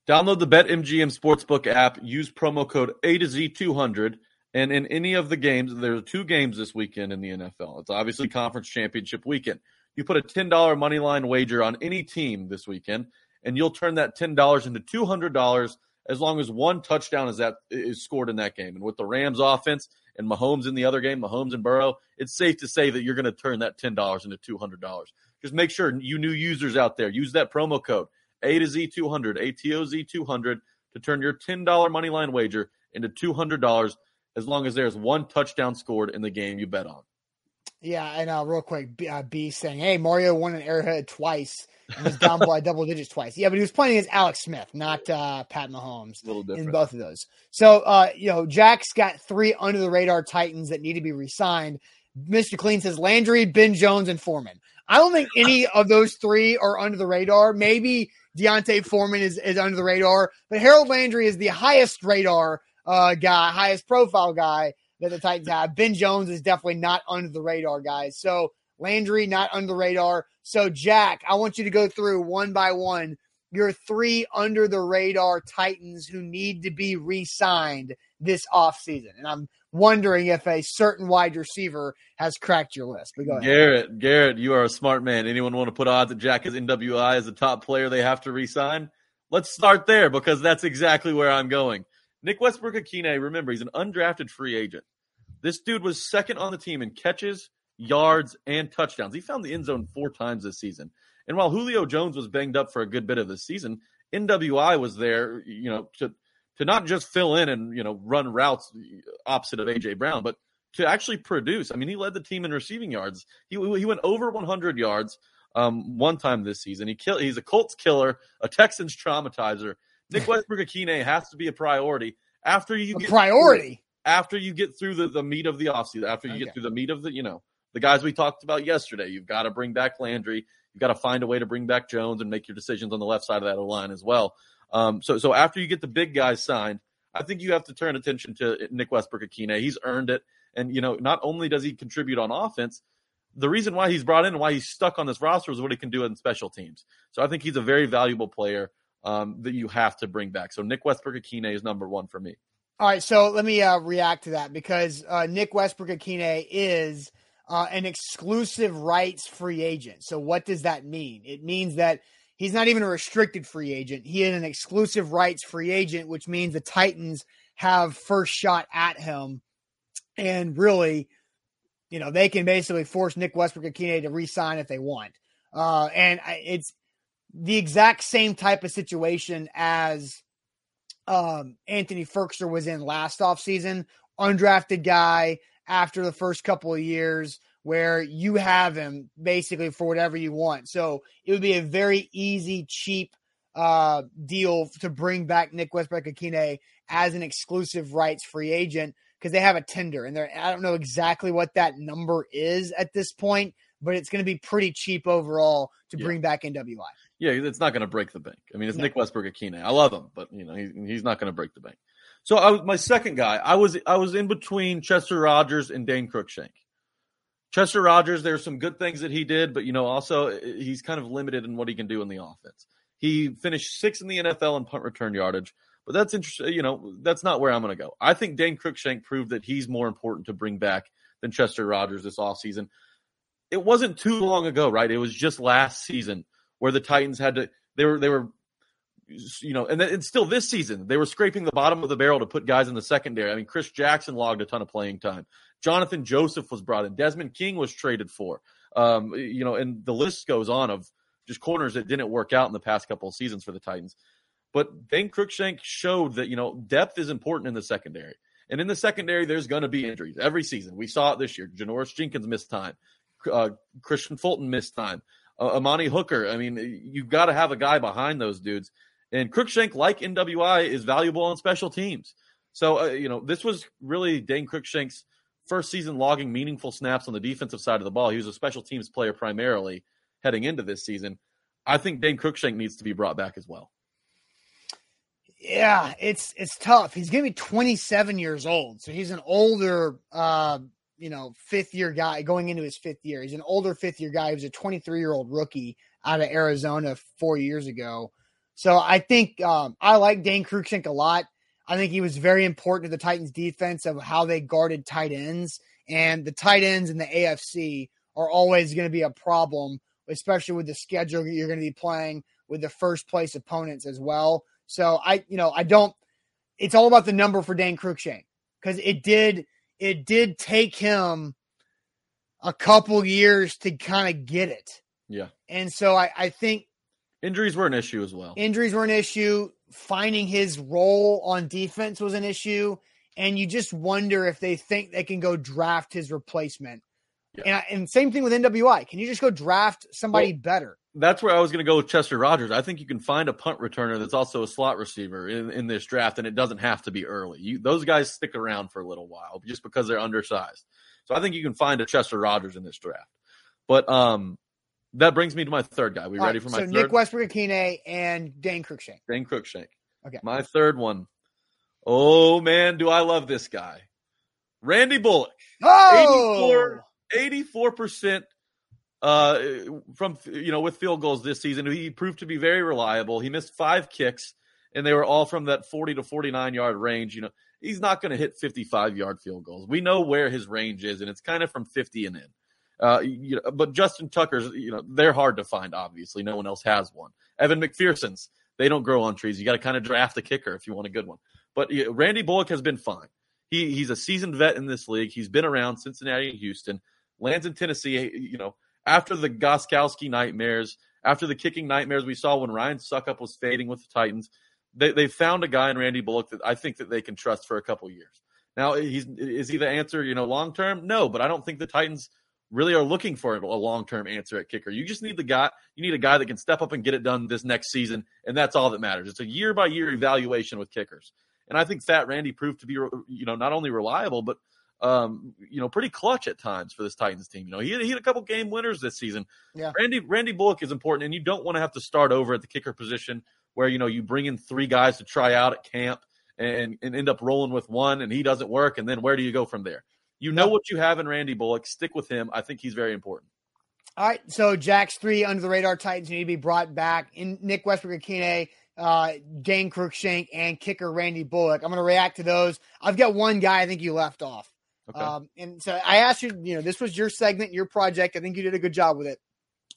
Download the BetMGM Sportsbook app. Use promo code A to Z 200. And in any of the games, there are two games this weekend in the NFL. It's obviously conference championship weekend. You put a $10 money line wager on any team this weekend, and you'll turn that $10 into $200 as long as one touchdown is that is scored in that game. And with the Rams offense and Mahomes in the other game, Mahomes and Burrow, it's safe to say that you're going to turn that $10 into $200. Just make sure you new users out there use that promo code A to Z 200, ATOZ 200 to turn your $10 money line wager into $200 as long as there's one touchdown scored in the game you bet on. Yeah, and uh, real quick, B, uh, B saying, "Hey, Mario won an airhead twice and was down by double digits twice." Yeah, but he was playing against Alex Smith, not uh, Pat Mahomes, A little in both of those. So, uh, you know, Jack's got three under the radar Titans that need to be re-signed. Mister Clean says Landry, Ben Jones, and Foreman. I don't think any [LAUGHS] of those three are under the radar. Maybe D'Onta Foreman is, is under the radar, but Harold Landry is the highest radar uh, guy, highest profile guy that the Titans have. Ben Jones is definitely not under the radar, guys. So Landry not under the radar. So Jack, I want you to go through one by one your three under the radar Titans who need to be re-signed this offseason. And I'm wondering if a certain wide receiver has cracked your list. But go ahead. Garrett, Garrett, you are a smart man. Anyone want to put odds that Jack is NWI as a top player they have to re-sign? Let's start there because that's exactly where I'm going. Nick Westbrook-Ikhine, remember, he's an undrafted free agent. This dude was second on the team in catches, yards, and touchdowns. He found the end zone four times this season. And while Julio Jones was banged up for a good bit of the season, NWI was there, you know, to to not just fill in and you know run routes opposite of AJ Brown, but to actually produce. I mean, he led the team in receiving yards. He he went over 100 yards um, one time this season. He kill, He's a Colts killer, a Texans traumatizer. Nick [LAUGHS] Westbrook-Ikhine has to be a priority after you A get priority. after you get through the, the meat of the offseason, after you Okay. get through the meat of the, you know, the guys we talked about yesterday. You've got to bring back Landry. You've got to find a way to bring back Jones and make your decisions on the left side of that line as well. Um, so, so after you get the big guys signed, I think you have to turn attention to Nick Westbrook-Ikhine. He's earned it. And, you know, not only does he contribute on offense, the reason why he's brought in and why he's stuck on this roster is what he can do in special teams. So I think he's a very valuable player um, that you have to bring back. So Nick Westbrook-Ikhine is number one for me. All right, so let me uh, react to that because uh, Nick Westbrook-Ikhine is uh, an exclusive rights free agent. So what does that mean? It means that he's not even a restricted free agent. He is an exclusive rights free agent, which means the Titans have first shot at him, and really, you know, they can basically force Nick Westbrook-Ikhine to re-sign if they want. Uh, and it's the exact same type of situation as um, Anthony Firkser was in last offseason, undrafted guy after the first couple of years where you have him basically for whatever you want. So it would be a very easy, cheap uh, deal to bring back Nick Westbrook-Ikhine as an exclusive rights free agent because they have a tender and they're, I don't know exactly what that number is at this point, but it's going to be pretty cheap overall to Yeah. bring back NWI. Yeah, it's not going to break the bank. I mean, it's No. Nick Westbrook-Ikhine. I love him, but you know, he's, he's not going to break the bank. So I was my second guy. I was I was in between Chester Rogers and Dane Cruikshank. Chester Rogers, there's some good things that he did, but you know, also uh, he's kind of limited in what he can do in the offense. He finished sixth in the NFL in punt return yardage, but that's interesting. You know, that's not where I'm going to go. I think Dane Cruikshank proved that he's more important to bring back than Chester Rogers this offseason. It wasn't too long ago, right? It was just last season where the Titans had to they were they were you know and then still this season they were scraping the bottom of the barrel to put guys in the secondary. I mean Chris Jackson logged a ton of playing time. Johnathan Joseph was brought in. Desmond King was traded for. Um, you know, and the list goes on of just corners that didn't work out in the past couple of seasons for the Titans. But Dane Cruikshank showed that you know depth is important in the secondary, and in the secondary there's going to be injuries every season. We saw it this year. Janoris Jenkins missed time. Uh, Kristian Fulton missed time. Uh, Amani Hooker. I mean, you've got to have a guy behind those dudes. And Cruikshank, like NWI, is valuable on special teams. So, uh, you know, this was really Dane Cruikshank's first season logging meaningful snaps on the defensive side of the ball. He was a special teams player primarily heading into this season. I think Dane Cruikshank needs to be brought back as well. Yeah, it's it's tough. He's going to be 27 years old, so he's an older, uh, you know, fifth year guy going into his fifth year. He's an older fifth year guy. He was a 23 year old rookie out of Arizona four years ago. So I think um, I like Dane Cruikshank a lot. I think he was very important to the Titans' defense of how they guarded tight ends, and the tight ends in the AFC are always going to be a problem, especially with the schedule you're going to be playing with the first place opponents as well. So I, you know, I don't. It's all about the number for Dane Cruikshank because it did it did take him a couple years to kind of get it, Yeah. and so I, I think Injuries were an issue as well. injuries were an issue. Finding his role on defense was an issue, and you just wonder if they think they can go draft his replacement. Yeah. And, I- and same thing with NWI. Can you just go draft somebody Well, better? That's where I was going to go with Chester Rogers. I think you can find a punt returner that's also a slot receiver in, in this draft, and it doesn't have to be early. You, those guys stick around for a little while just because they're undersized. So I think you can find a Chester Rogers in this draft. But um, that brings me to my third guy. We All ready for my so third? Nick Westbrook-Ikhine and Dane Cruikshank. Dane Cruikshank. Okay. My third one. Oh man, do I love this guy. Randy Bullock. Oh, 84 percent uh from you know with field goals this season. He proved to be very reliable. He missed five kicks and they were all from that 40 to 49 yard range. You know, he's not going to hit 55 yard field goals. We know where his range is and it's kind of from 50 and in. Uh, you know, but Justin Tucker's, you know, they're hard to find. Obviously, no one else has one. Evan McPherson's, they don't grow on trees. You got to kind of draft a kicker if you want a good one. But yeah, Randy Bullock has been fine. He he's a seasoned vet in this league. He's been around Cincinnati and Houston, lands in Tennessee. You know, after the Gostkowski nightmares, after the kicking nightmares we saw when Ryan Succop was fading with the Titans, they they found a guy in Randy Bullock that I think that they can trust for a couple years. Now, he's is he the answer? You know, long term? No, but I don't think the Titans really are looking for a long term answer at kicker. You just need the guy. You need a guy that can step up and get it done this next season, and that's all that matters. It's a year by year evaluation with kickers. And I think Fat Randy proved to be, you know, not only reliable, but um, you know, pretty clutch at times for this Titans team. You know, he had, he had a couple game winners this season. Yeah. Randy Randy Bullock is important, and you don't want to have to start over at the kicker position where you know you bring in three guys to try out at camp and and end up rolling with one, and he doesn't work, and then where do you go from there? You know what you have in Randy Bullock. Stick with him. I think he's very important. All right, so Jack's three under the radar Titans need to be brought back. In Nick Westbrook-Ikhine, uh, Dane Cruikshank, and kicker Randy Bullock. I'm going to react to those. I've got one guy I think you left off. Okay. Um, and so I asked you, you know, this was your segment, your project. I think you did a good job with it.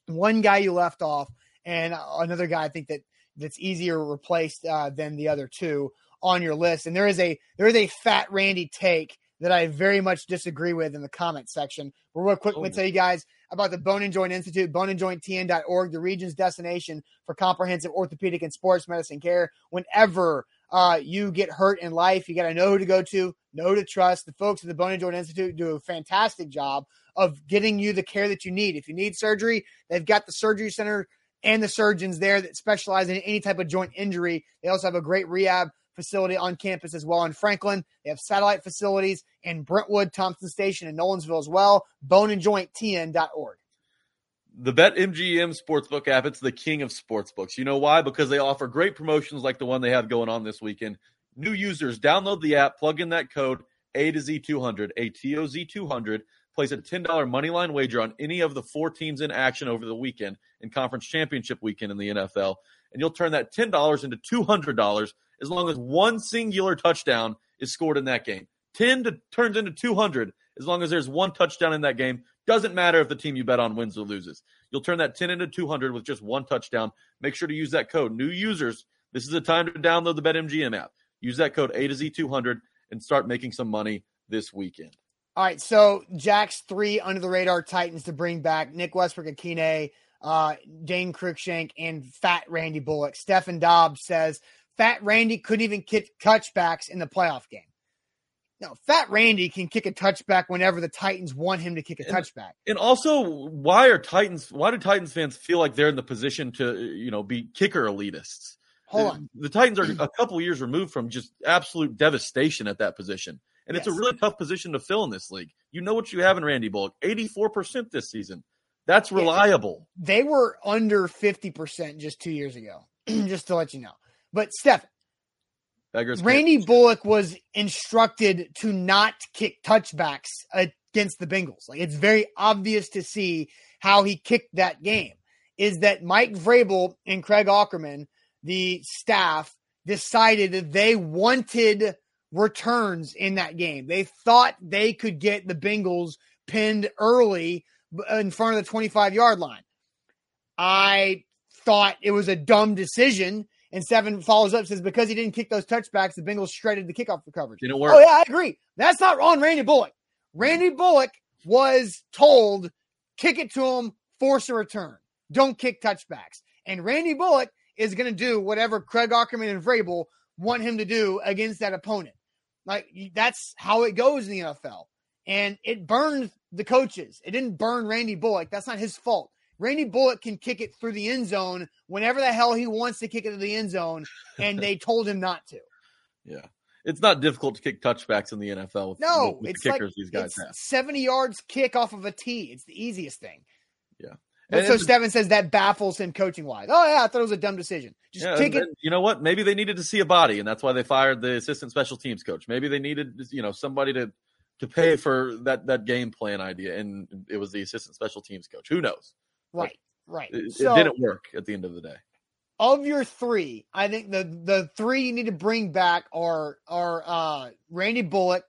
One guy you left off, and another guy I think that that's easier replaced uh, than the other two on your list. And there is a there is a fat Randy take that I very much disagree with in the comment section. But real quick, let me Oh. tell you guys about the Bone and Joint Institute, boneandjointtn.org, the region's destination for comprehensive orthopedic and sports medicine care. Whenever uh, you get hurt in life, you got to know who to go to, know who to trust. The folks at the Bone and Joint Institute do a fantastic job of getting you the care that you need. If you need surgery, they've got the surgery center and the surgeons there that specialize in any type of joint injury. They also have a great rehab facility on campus as well in Franklin. They have satellite facilities in Brentwood, Thompson Station, and Nolensville as well. Boneandjointtn.org. The BetMGM Sportsbook app, it's the king of sportsbooks. You know why? Because they offer great promotions like the one they have going on this weekend. New users, download the app, plug in that code A to Z200, ATOZ200, place a $10 money line wager on any of the four teams in action over the weekend in conference championship weekend in the NFL. And you'll turn that $10 into $200 as long as one singular touchdown is scored in that game. 10 to, turns into 200 as long as there's one touchdown in that game. Doesn't matter if the team you bet on wins or loses. You'll turn that 10 into 200 with just one touchdown. Make sure to use that code. New users, this is the time to download the BetMGM app. Use that code A to Z200 and start making some money this weekend. All right, so Jack's three under the radar Titans to bring back Nick Westbrook-Ikhine, uh, Dane Cruikshank, and Fat Randy Bullock. Stephen Dobbs says Fat Randy couldn't even kick touchbacks in the playoff game. No, Fat Randy can kick a touchback whenever the Titans want him to kick a And- touchback. And also, why are Titans? Why do Titans fans feel like they're in the position to, you know, be kicker elitists? Hold the, on. The Titans are a couple years removed from just absolute devastation at that position. And it's a really tough position to fill in this league. You know what you have in Randy Bullock 84% this season. That's Yeah. reliable. They were under 50% just two years ago, [CLEARS THROAT] just to let you know. But Steph, Randy Bullock was instructed to not kick touchbacks against the Bengals. Like it's very obvious to see how he kicked that game. Is that Mike Vrabel and Craig Aukerman, the staff, decided that they wanted returns in that game. They thought they could get the Bengals pinned early in front of the 25 yard line. I thought it was a dumb decision. And Seven follows up says because he didn't kick those touchbacks, the Bengals shredded the kickoff coverage. Didn't work. Oh yeah, I agree. That's not on Randy Bullock. Randy Bullock was told kick it to him, force a return, don't kick touchbacks. And Randy Bullock is going to do whatever Craig Aukerman and Vrabel want him to do against that opponent. Like that's how it goes in the NFL. And it burned the coaches. It didn't burn Randy Bullock. That's not his fault. Randy Bullock can kick it through the end zone whenever the hell he wants to kick it to the end zone, and [LAUGHS] they told him not to. Yeah. It's not difficult to kick touchbacks in the NFL with, No, with the it's kickers like these guys it's have. 70 yards kick off of a tee. It's the easiest thing. Yeah. And so Steven says that baffles him coaching wise. Oh yeah, I thought it was a dumb decision. Just Yeah, it. you know what? Maybe they needed to see a body, and that's why they fired the assistant special teams coach. Maybe they needed, you know, somebody to to pay for that that game plan idea, and it was the assistant special teams coach. Who knows? Right, right. It, it didn't work at the end of the day. of your three, I think the the three you need to bring back are are uh Randy Bullock,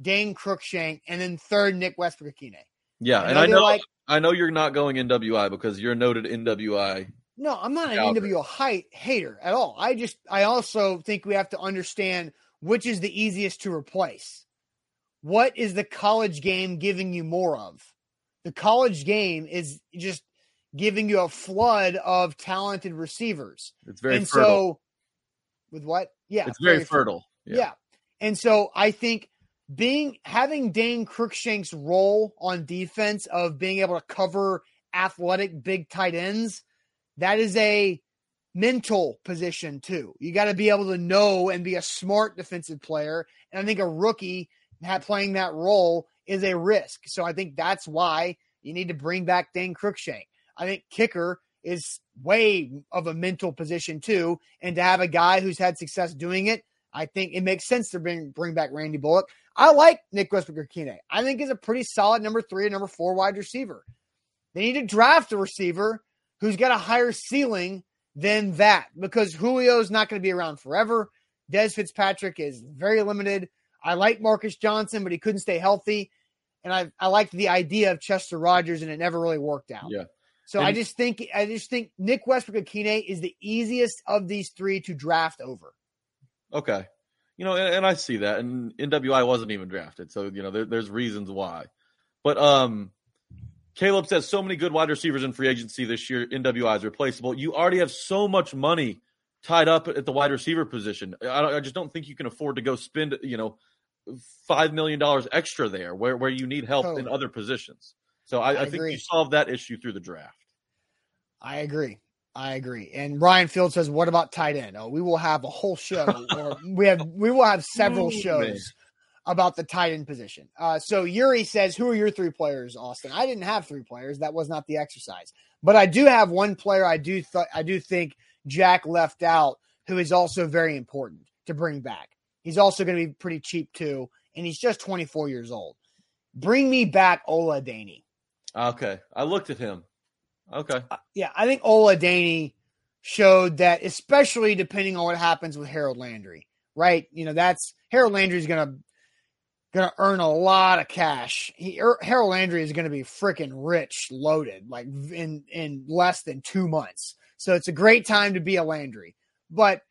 Dane Cruikshank, and then third Nick Westbrook-Ikhine. Yeah, I and I know like- I know you're not going NWI because you're a noted NWI. No, I'm not an Calgary. NWO height hater at all. I just I also think we have to understand which is the easiest to replace. What is the college game giving you more of? The college game is just giving you a flood of talented receivers. It's very and fertile. so with what? Yeah. it's very, fertile. Yeah. And so I think being having Dane Cruikshank's role on defense of being able to cover athletic big tight ends, that is a mental position too. You got to be able to know and be a smart defensive player. And I think a rookie playing that role is a risk. So I think that's why you need to bring back Dane Cruikshank. I think kicker is way of a mental position too. And to have a guy who's had success doing it, I think it makes sense to bring bring back Randy Bullock. I like Nick Westbrook-Ikhine. I think he's a pretty solid number three and number four wide receiver. They need to draft a receiver who's got a higher ceiling than that because Julio's not going to be around forever. Dez Fitzpatrick is very limited. I like Marcus Johnson, but he couldn't stay healthy. And I, I liked the idea of Chester Rogers, and it never really worked out. Yeah. So and I just think I just think Nick Westbrook-Ikhine is the easiest of these three to draft over. Okay. You know, and, and, I see that. And NWI wasn't even drafted. So, you know, there, there's reasons why. But um Caleb says so many good wide receivers in free agency this year. NWI is replaceable. You already have so much money tied up at the wide receiver position. I, I just don't think you can afford to go spend, you know, five million dollars extra there where, where you need help in other positions. So I, I, I think you solve that issue through the draft. I agree. I agree. And Ryan Field says, "What about tight end? Oh, we will have a whole show. [LAUGHS] or we have we will have several shows about the tight end position." Uh, so Yuri says, "Who are your three players, Austin?" I didn't have three players. That was not the exercise. But I do have one player. I do th- I do think Jack left out, who is also very important to bring back. He's also going to be pretty cheap too, and he's just 24 years old. Bring me back Ola Adeniyi. Okay, I looked at him. Okay. Uh, yeah, I think Ola Adeniyi showed that, especially depending on what happens with Harold Landry, right? You know, that's Harold Landry is gonna gonna earn a lot of cash. He er, Harold Landry is gonna be freaking rich, loaded, like in in less than two months. So it's a great time to be a Landry. But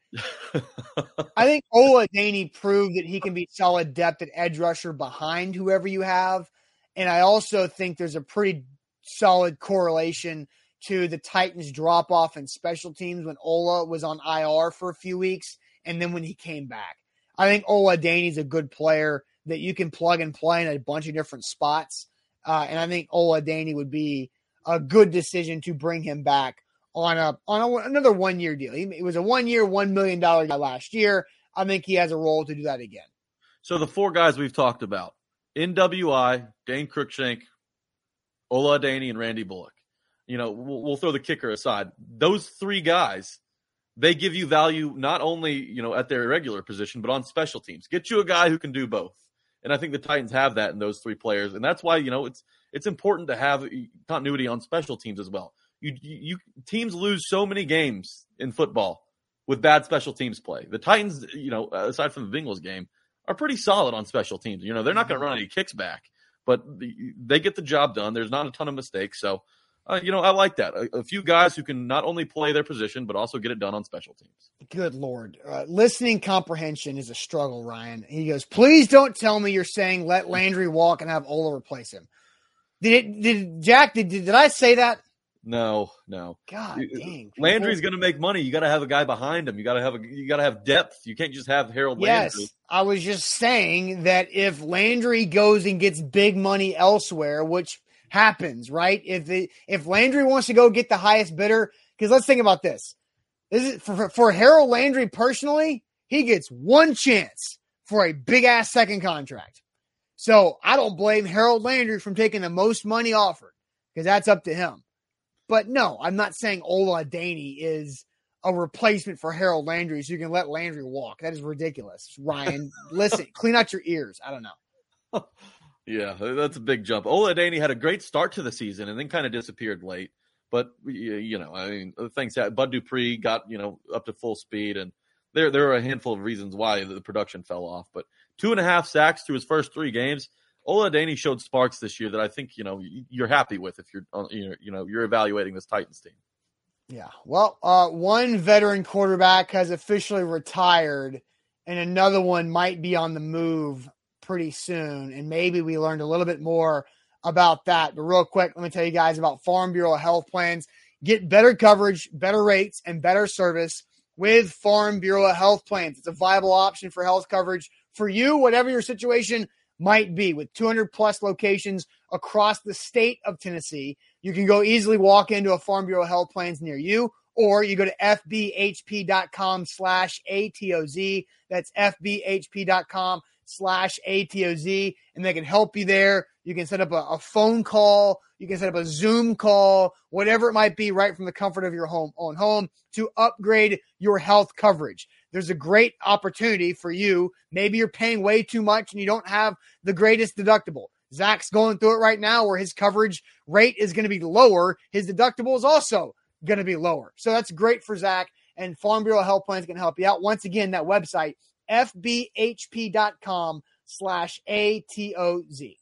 I think Ola Adeniyi proved that he can be solid depth at edge rusher behind whoever you have. And I also think there's a pretty solid correlation to the Titans drop off in special teams when Ola was on IR for a few weeks and then when he came back. I think Ola Adeniyi's a good player that you can plug and play in a bunch of different spots. Uh, and I think Ola Adeniyi would be a good decision to bring him back on a on a, another one year deal. He, it was a one year, one million dollar guy last year. I think he has a role to do that again. So the four guys we've talked about: NWI, Dane Cruikshank, Ola Adeniyi, and Randy Bullock. You know, we'll, we'll throw the kicker aside. Those three guys, they give you value not only you know at their irregular position, but on special teams. Get you a guy who can do both. And I think the Titans have that in those three players, and that's why you know it's it's important to have continuity on special teams as well. You, you teams lose so many games in football with bad special teams play. The Titans, you know, aside from the Bengals game, are pretty solid on special teams. You know, they're not going to run any kicks back, but they get the job done. There's not a ton of mistakes, so uh, you know, I like that. A, a, few guys who can not only play their position but also get it done on special teams. Good lord, uh, listening comprehension is a struggle. Ryan, he goes, please don't tell me you're saying let Landry walk and have Ola replace him. Did it? Did Jack? Did, did, did I say that? No, no. God uh, dang. Landry's going to make money. You got to have a guy behind him. You got to have a you got to have depth. You can't just have Harold yes, Landry. I was just saying that if Landry goes and gets big money elsewhere, which happens, right? If it, if Landry wants to go get the highest bidder, because let's think about this. This is for, for Harold Landry personally, he gets one chance for a big ass second contract. So I don't blame Harold Landry from taking the most money offered because that's up to him. But no, I'm not saying Ola Adeniyi is a replacement for Harold Landry so you can let Landry walk. That is ridiculous. Ryan, [LAUGHS] listen, clean out your ears. I don't know. [LAUGHS] yeah, that's a big jump. Ola Adeniyi had a great start to the season and then kind of disappeared late. But you know, I mean, uh, things that Bud Dupree got you know up to full speed, and there there are a handful of reasons why the production fell off. But two and a half sacks through his first three games Ola Adeniyi showed sparks this year that I think you know you're happy with if you're you know you're evaluating this Titans team. Yeah, well, uh, one veteran quarterback has officially retired, and another one might be on the move pretty soon. And maybe we learned a little bit more about that. But real quick, let me tell you guys about Farm Bureau health plans. Get better coverage, better rates, and better service with Farm Bureau health plans. It's a viable option for health coverage for you, whatever your situation might be with 200 plus locations across the state of Tennessee. You can go easily walk into a Farm Bureau health plans near you or you go to fbhp.com slash ATOZ. That's fbhp.com slash ATOZ, and they can help you there. You can set up a, a, phone call, you can set up a Zoom call, whatever it might be, right from the comfort of your home own home to upgrade your health coverage. There's a great opportunity for you. Maybe you're paying way too much and you don't have the greatest deductible. Zach's going through it right now where his coverage rate is going to be lower. His deductible is also going to be lower. So that's great for Zach. And Farm Bureau Health Plans can help you out. Once again, that website, fbhp.com slash ATOZ.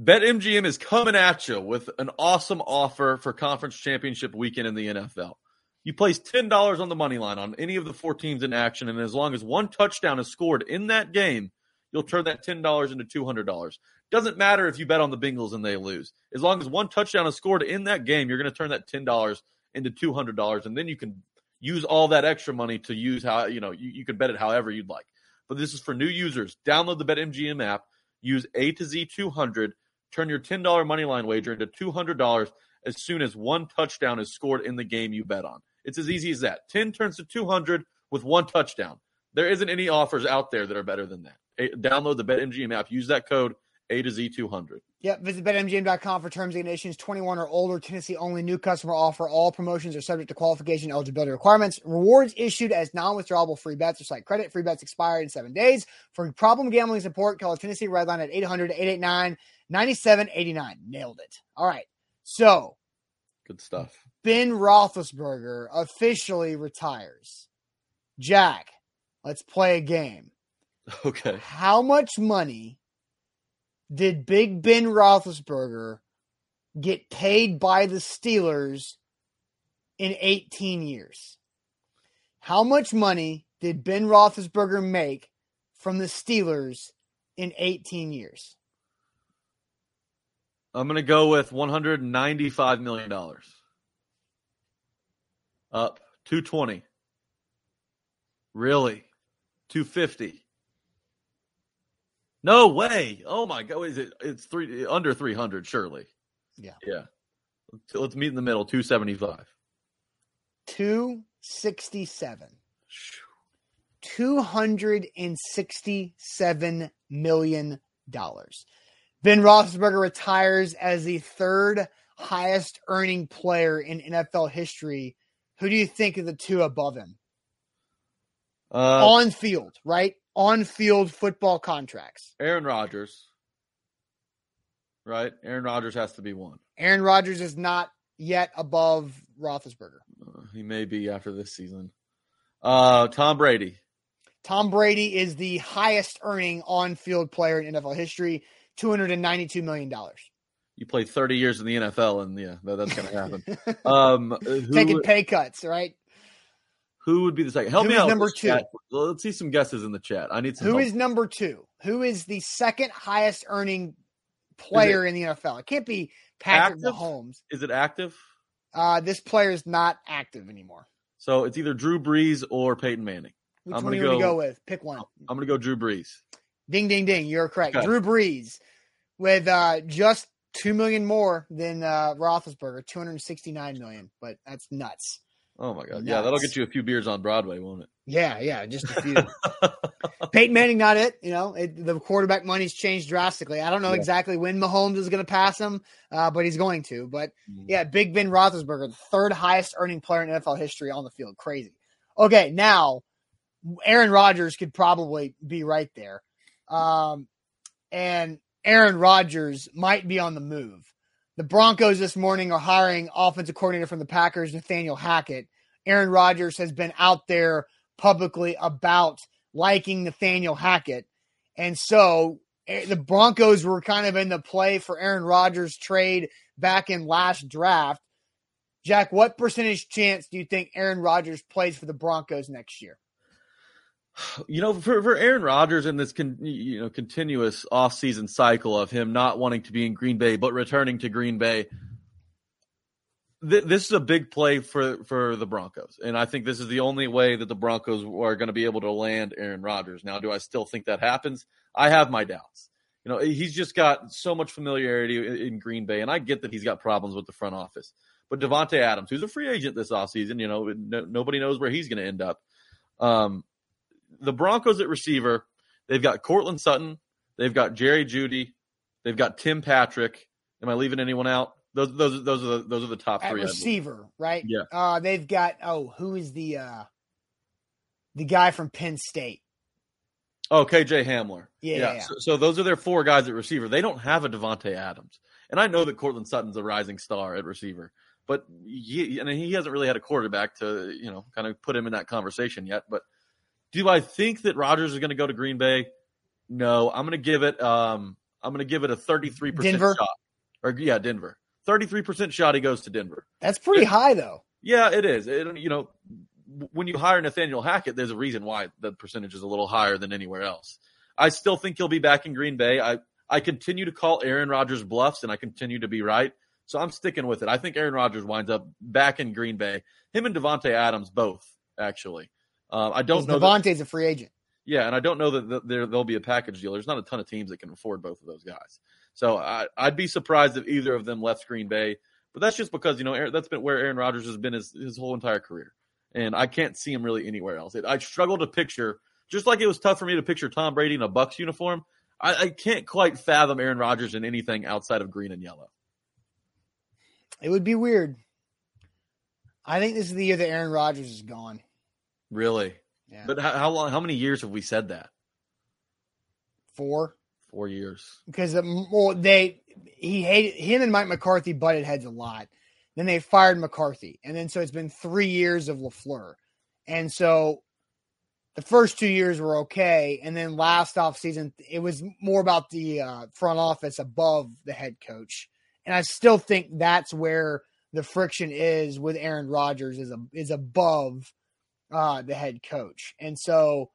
BetMGM is coming at you with an awesome offer for conference championship weekend in the NFL. You place $10 on the money line on any of the four teams in action, and as long as one touchdown is scored in that game, you'll turn that $10 into $200. Doesn't matter if you bet on the Bengals and they lose. As long as one touchdown is scored in that game, you're going to turn that $10 into $200, and then you can use all that extra money to use how, you know, you, you can bet it however you'd like. But this is for new users. Download the BetMGM app, use A to Z 200, turn your $10 money line wager into $200 as soon as one touchdown is scored in the game you bet on. It's as easy as that. 10 turns to 200 with one touchdown. There isn't any offers out there that are better than that. Download the BetMGM app. Use that code A to Z 200. Yep. Visit BetMGM.com for terms and conditions. 21 or older, Tennessee only new customer offer. All promotions are subject to qualification eligibility requirements. Rewards issued as non withdrawable free bets or site credit. Free bets expire in seven days. For problem gambling support, call the Tennessee Redline at 800 889 9789. Nailed it. All right. So, good stuff. Ben Roethlisberger officially retires. Jack, let's play a game. Okay. How much money did Big Ben Roethlisberger get paid by the Steelers in 18 years? How much money did Ben Roethlisberger make from the Steelers in 18 years? I'm going to go with $195 million. Up 220. Really? 250. No way. Oh my god, is it it's 3 under 300 surely. Yeah. Yeah. Let's meet in the middle, 275. 267. 267 million dollars. Ben Roethlisberger retires as the third highest earning player in NFL history. Who do you think of the two above him? Uh, on field, right? On field football contracts. Aaron Rodgers. Right? Aaron Rodgers has to be one. Aaron Rodgers is not yet above Roethlisberger. Uh, he may be after this season. Uh, Tom Brady. Tom Brady is the highest earning on field player in NFL history, $292 million. You play 30 years in the NFL, and yeah, that, that's going to happen. [LAUGHS] um, who, Taking pay cuts, right? Who would be the second? Help Who me out. number two? chat. Let's see some guesses in the chat. I need some. Who help. is number two? Who is the second highest earning player in the NFL? It can't be Patrick active? Mahomes. Is it active? Uh, this player is not active anymore. So it's either Drew Brees or Peyton Manning. Which I'm one are gonna you going to go- go with? Pick one. I'm going to go Drew Brees. Ding, ding, ding. You're correct. Okay. Drew Brees with uh, just two million more than uh, Roethlisberger, two hundred sixty-nine million. But that's nuts. Oh my god, yeah, that'll get you a few beers on Broadway, won't it? Yeah, yeah, just a few. [LAUGHS] Peyton Manning, not it. You know, it, the quarterback money's changed drastically. I don't know Yeah. exactly when Mahomes is going to pass him, uh, but he's going to. But Mm. yeah, Big Ben Roethlisberger, the third highest earning player in NFL history on the field. Crazy. Okay, now Aaron Rodgers could probably be right there. Um, and Aaron Rodgers might be on the move. The Broncos this morning are hiring offensive coordinator from the Packers, Nathaniel Hackett. Aaron Rodgers has been out there publicly about liking Nathaniel Hackett. And so eh, the Broncos were kind of in the play for Aaron Rodgers trade back in last draft. Jack, what percentage chance do you think Aaron Rodgers plays for the Broncos next year? [SIGHS] You know, for, for Aaron Rodgers in this con, you know continuous offseason cycle of him not wanting to be in Green Bay but returning to Green Bay, th- this is a big play for for the Broncos, and I think this is the only way that the Broncos are going to be able to land Aaron Rodgers. Now, do I still think that happens? I have my doubts. You know, he's just got so much familiarity in, in Green Bay, and I get that he's got problems with the front office. but Davante Adams, who's a free agent this offseason, you know, no, nobody knows where he's going to end up. Um, the Broncos at receiver, they've got Courtland Sutton, they've got Jerry Jeudy, they've got Tim Patrick. Am I leaving anyone out? Those those those are the those are the top At three. Receiver, right? Yeah. Uh, they've got oh, who is the uh, the guy from Penn State? Oh, KJ Hamler. Yeah, yeah, yeah. So, so those are their four guys at receiver. They don't have a Davante Adams, and I know that Courtland Sutton's a rising star at receiver, but he, and he hasn't really had a quarterback to you know kind of put him in that conversation yet. But do I think that Rodgers is going to go to Green Bay? No, I'm going to give it. Um, I'm going to give it a 33 percent shot. Or yeah, Denver. 33 percent shot. He goes to Denver. That's pretty high though. Yeah, it is. It, you know, when you hire Nathaniel Hackett, there's a reason why the percentage is a little higher than anywhere else. I still think he'll be back in Green Bay. I, I continue to call Aaron Rodgers bluffs, and I continue to be right. So I'm sticking with it. I think Aaron Rodgers winds up back in Green Bay. Him and Davante Adams both, actually. Um, I don't know. that- a free agent. yeah, and I don't know that there there'll be a package deal. There's not a ton of teams that can afford both of those guys. So I, I'd be surprised if either of them left Green Bay. But that's just because you know Aaron, that's been where Aaron Rodgers has been his, his whole entire career, and I can't see him really anywhere else. It, I struggle to picture, just like it was tough for me to picture Tom Brady in a Bucks uniform. I, I can't quite fathom Aaron Rodgers in anything outside of green and yellow. It would be weird. I think this is the year that Aaron Rodgers is gone. Really, Yeah. but how, how long? How many years have we said that? Four. Four years. because um, well, they he hated him and Mike McCarthy butted heads a lot. Then they fired McCarthy, and then so it's been three years of LaFleur, and so the first two years were okay, and then last off season it was more about the uh, front office above the head coach, and I still think that's where the friction is with Aaron Rodgers is a, is above uh, the head coach, and so.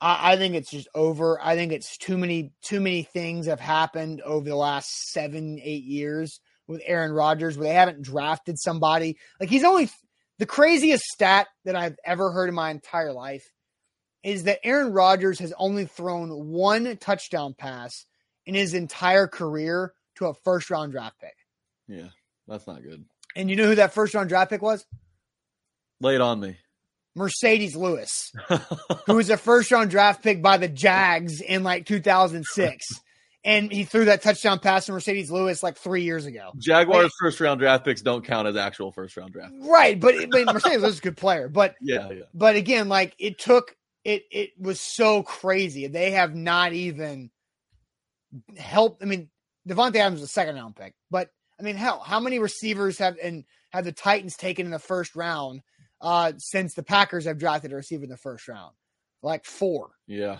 I, I think it's just over. I think it's too many too many things have happened over the last seven eight years with Aaron Rodgers where they haven't drafted somebody like he's only the craziest stat that I've ever heard in my entire life is that Aaron Rodgers has only thrown one touchdown pass in his entire career to a first round draft pick. Yeah, that's not good. And you know who that first round draft pick was? Lay it on me. Marcedes Lewis, [LAUGHS] who was a first round draft pick by the Jags in like 2006. And he threw that touchdown pass to Marcedes Lewis like three years ago. Jaguars first round draft picks don't count as actual first round draft. Right. But, but Marcedes Lewis is a good player. But, [LAUGHS] Yeah, yeah. but again, like it took, it, it was so crazy. They have not even helped. I mean, Davante Adams was a second round pick, but I mean, hell, how many receivers have, and have the Titans taken in the first round uh, since the Packers have drafted a receiver in the first round? Like four. Yeah,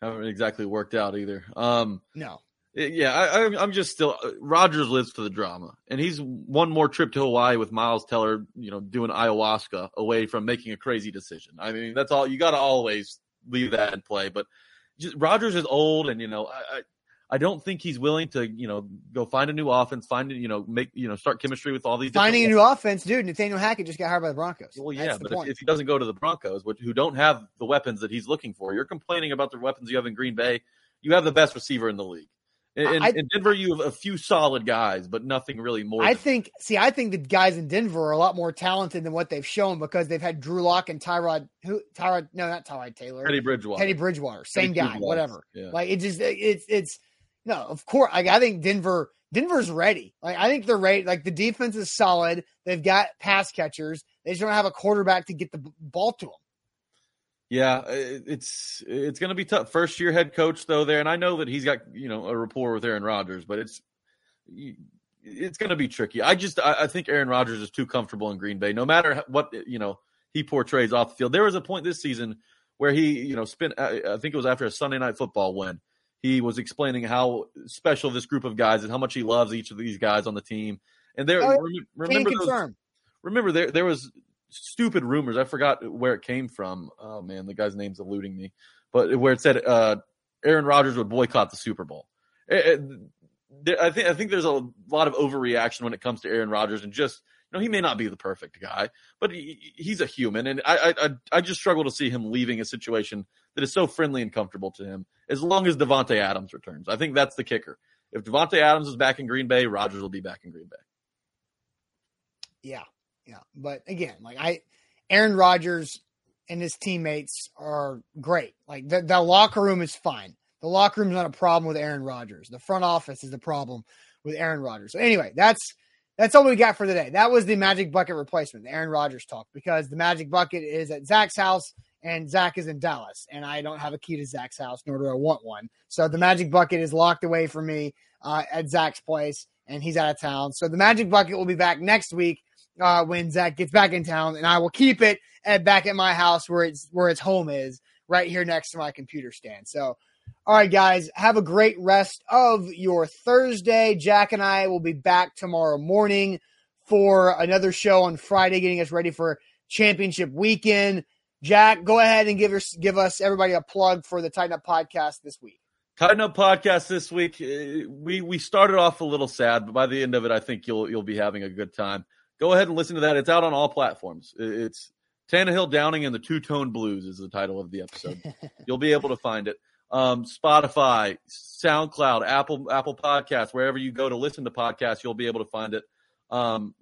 haven't exactly worked out either. Um, No. it- yeah, I, I'm just still. Rodgers lives for the drama, and he's one more trip to Hawaii with Miles Teller, you know, doing ayahuasca away from making a crazy decision. I mean, that's all you got to always leave that in play. But just, Rodgers is old, and you know, I, I I don't think he's willing to, you know, go find a new offense, find you know, make you know, start chemistry with all these. Finding a new offense, dude. Nathaniel Hackett just got hired by the Broncos. Well, yeah, That's but if, if he doesn't go to the Broncos, which, who don't have the weapons that he's looking for, you're complaining about the weapons you have in Green Bay. You have the best receiver in the league. In, in- I- in Denver, you have a few solid guys, but nothing really more. I think. See, I think the guys in Denver are a lot more talented than what they've shown because they've had Drew Lock and Tyrod. Who? Tyrod? No, not Tyrod Taylor. Teddy Bridgewater. Teddy Bridgewater. Same Teddy guy. Bridgewater, Whatever. yeah. Like it just. It's it's. No, of course. Like I think Denver. Denver's ready. Like I think they're ready. Like the defense is solid. They've got pass catchers. They just don't have a quarterback to get the ball to them. Yeah, it's it's going to be tough. First year head coach though there, and I know that he's got you know a rapport with Aaron Rodgers, but it's it's going to be tricky. I just I, think Aaron Rodgers is too comfortable in Green Bay, no matter what you know he portrays off the field. There was a point this season where he you know spent I think it was after a Sunday night football win. He was explaining how special this group of guys is, how much he loves each of these guys on the team. And there, Oh, remember those, remember there there was stupid rumors. I forgot where it came from. Oh man, the guy's name's eluding me. But where it said uh, Aaron Rodgers would boycott the Super Bowl. It- it- I think I think there's a lot of overreaction when it comes to Aaron Rodgers, and just you know he may not be the perfect guy, but he, he's a human, and I I I just struggle to see him leaving a situation that is so friendly and comfortable to him. As long as Davante Adams returns, I think that's the kicker. If Davante Adams is back in Green Bay, Rodgers will be back in Green Bay. Yeah, yeah. But again, like I, Aaron Rodgers and his teammates are great. Like the, the locker room is fine. The locker room is not a problem with Aaron Rodgers. The front office is the problem with Aaron Rodgers. So anyway, that's that's all we got for today. That was the Magic Bucket replacement, the Aaron Rodgers talk, because the Magic Bucket is at Zach's house and Zach is in Dallas, and I don't have a key to Zach's house, nor do I want one. So the Magic Bucket is locked away from me uh, at Zach's place, and he's out of town. So the Magic Bucket will be back next week uh, when Zach gets back in town, and I will keep it at back at my house where it's where its home is, right here next to my computer stand. So all right, guys, have a great rest of your Thursday. Jack and I will be back tomorrow morning for another show on Friday, getting us ready for championship weekend. Jack, go ahead and give us give us everybody a plug for the Tighten Up podcast this week. Tighten Up podcast this week. uh, We we started off a little sad, but by the end of it, I think you'll you'll be having a good time. Go ahead and listen to that. It's out on all platforms. It's Tannehill Downing and the Two Tone Blues is the title of the episode. [LAUGHS] you'll be able to find it. Um, Spotify, SoundCloud, Apple Apple Podcasts, wherever you go to listen to podcasts, you'll be able to find it. Um,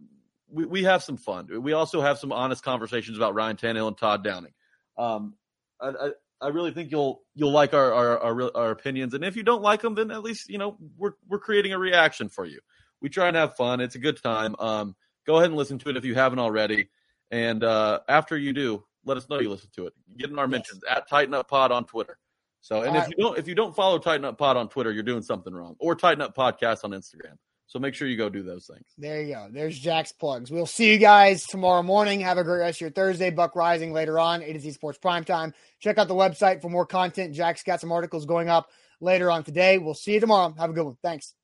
we, we have some fun. We also have some honest conversations about Ryan Tannehill and Todd Downing. Um, I, I, I really think you'll you'll like our, our our our opinions, and if you don't like them, then at least you know we're we're creating a reaction for you. We try and have fun. It's a good time. Um, go ahead and listen to it if you haven't already, and uh, after you do, let us know you listen to it. Get in our mentions at Tighten Up Pod on Twitter. So, and All if right. you don't if you don't follow Tighten Up Pod on Twitter, you're doing something wrong. Or Tighten Up Podcast on Instagram. So make sure you go do those things. There you go. There's Jack's plugs. We'll see you guys tomorrow morning. Have a great rest of your Thursday. Buck Reising later on, A to Z Sports Primetime. Check out the website for more content. Jack's got some articles going up later on today. We'll see you tomorrow. Have a good one. Thanks.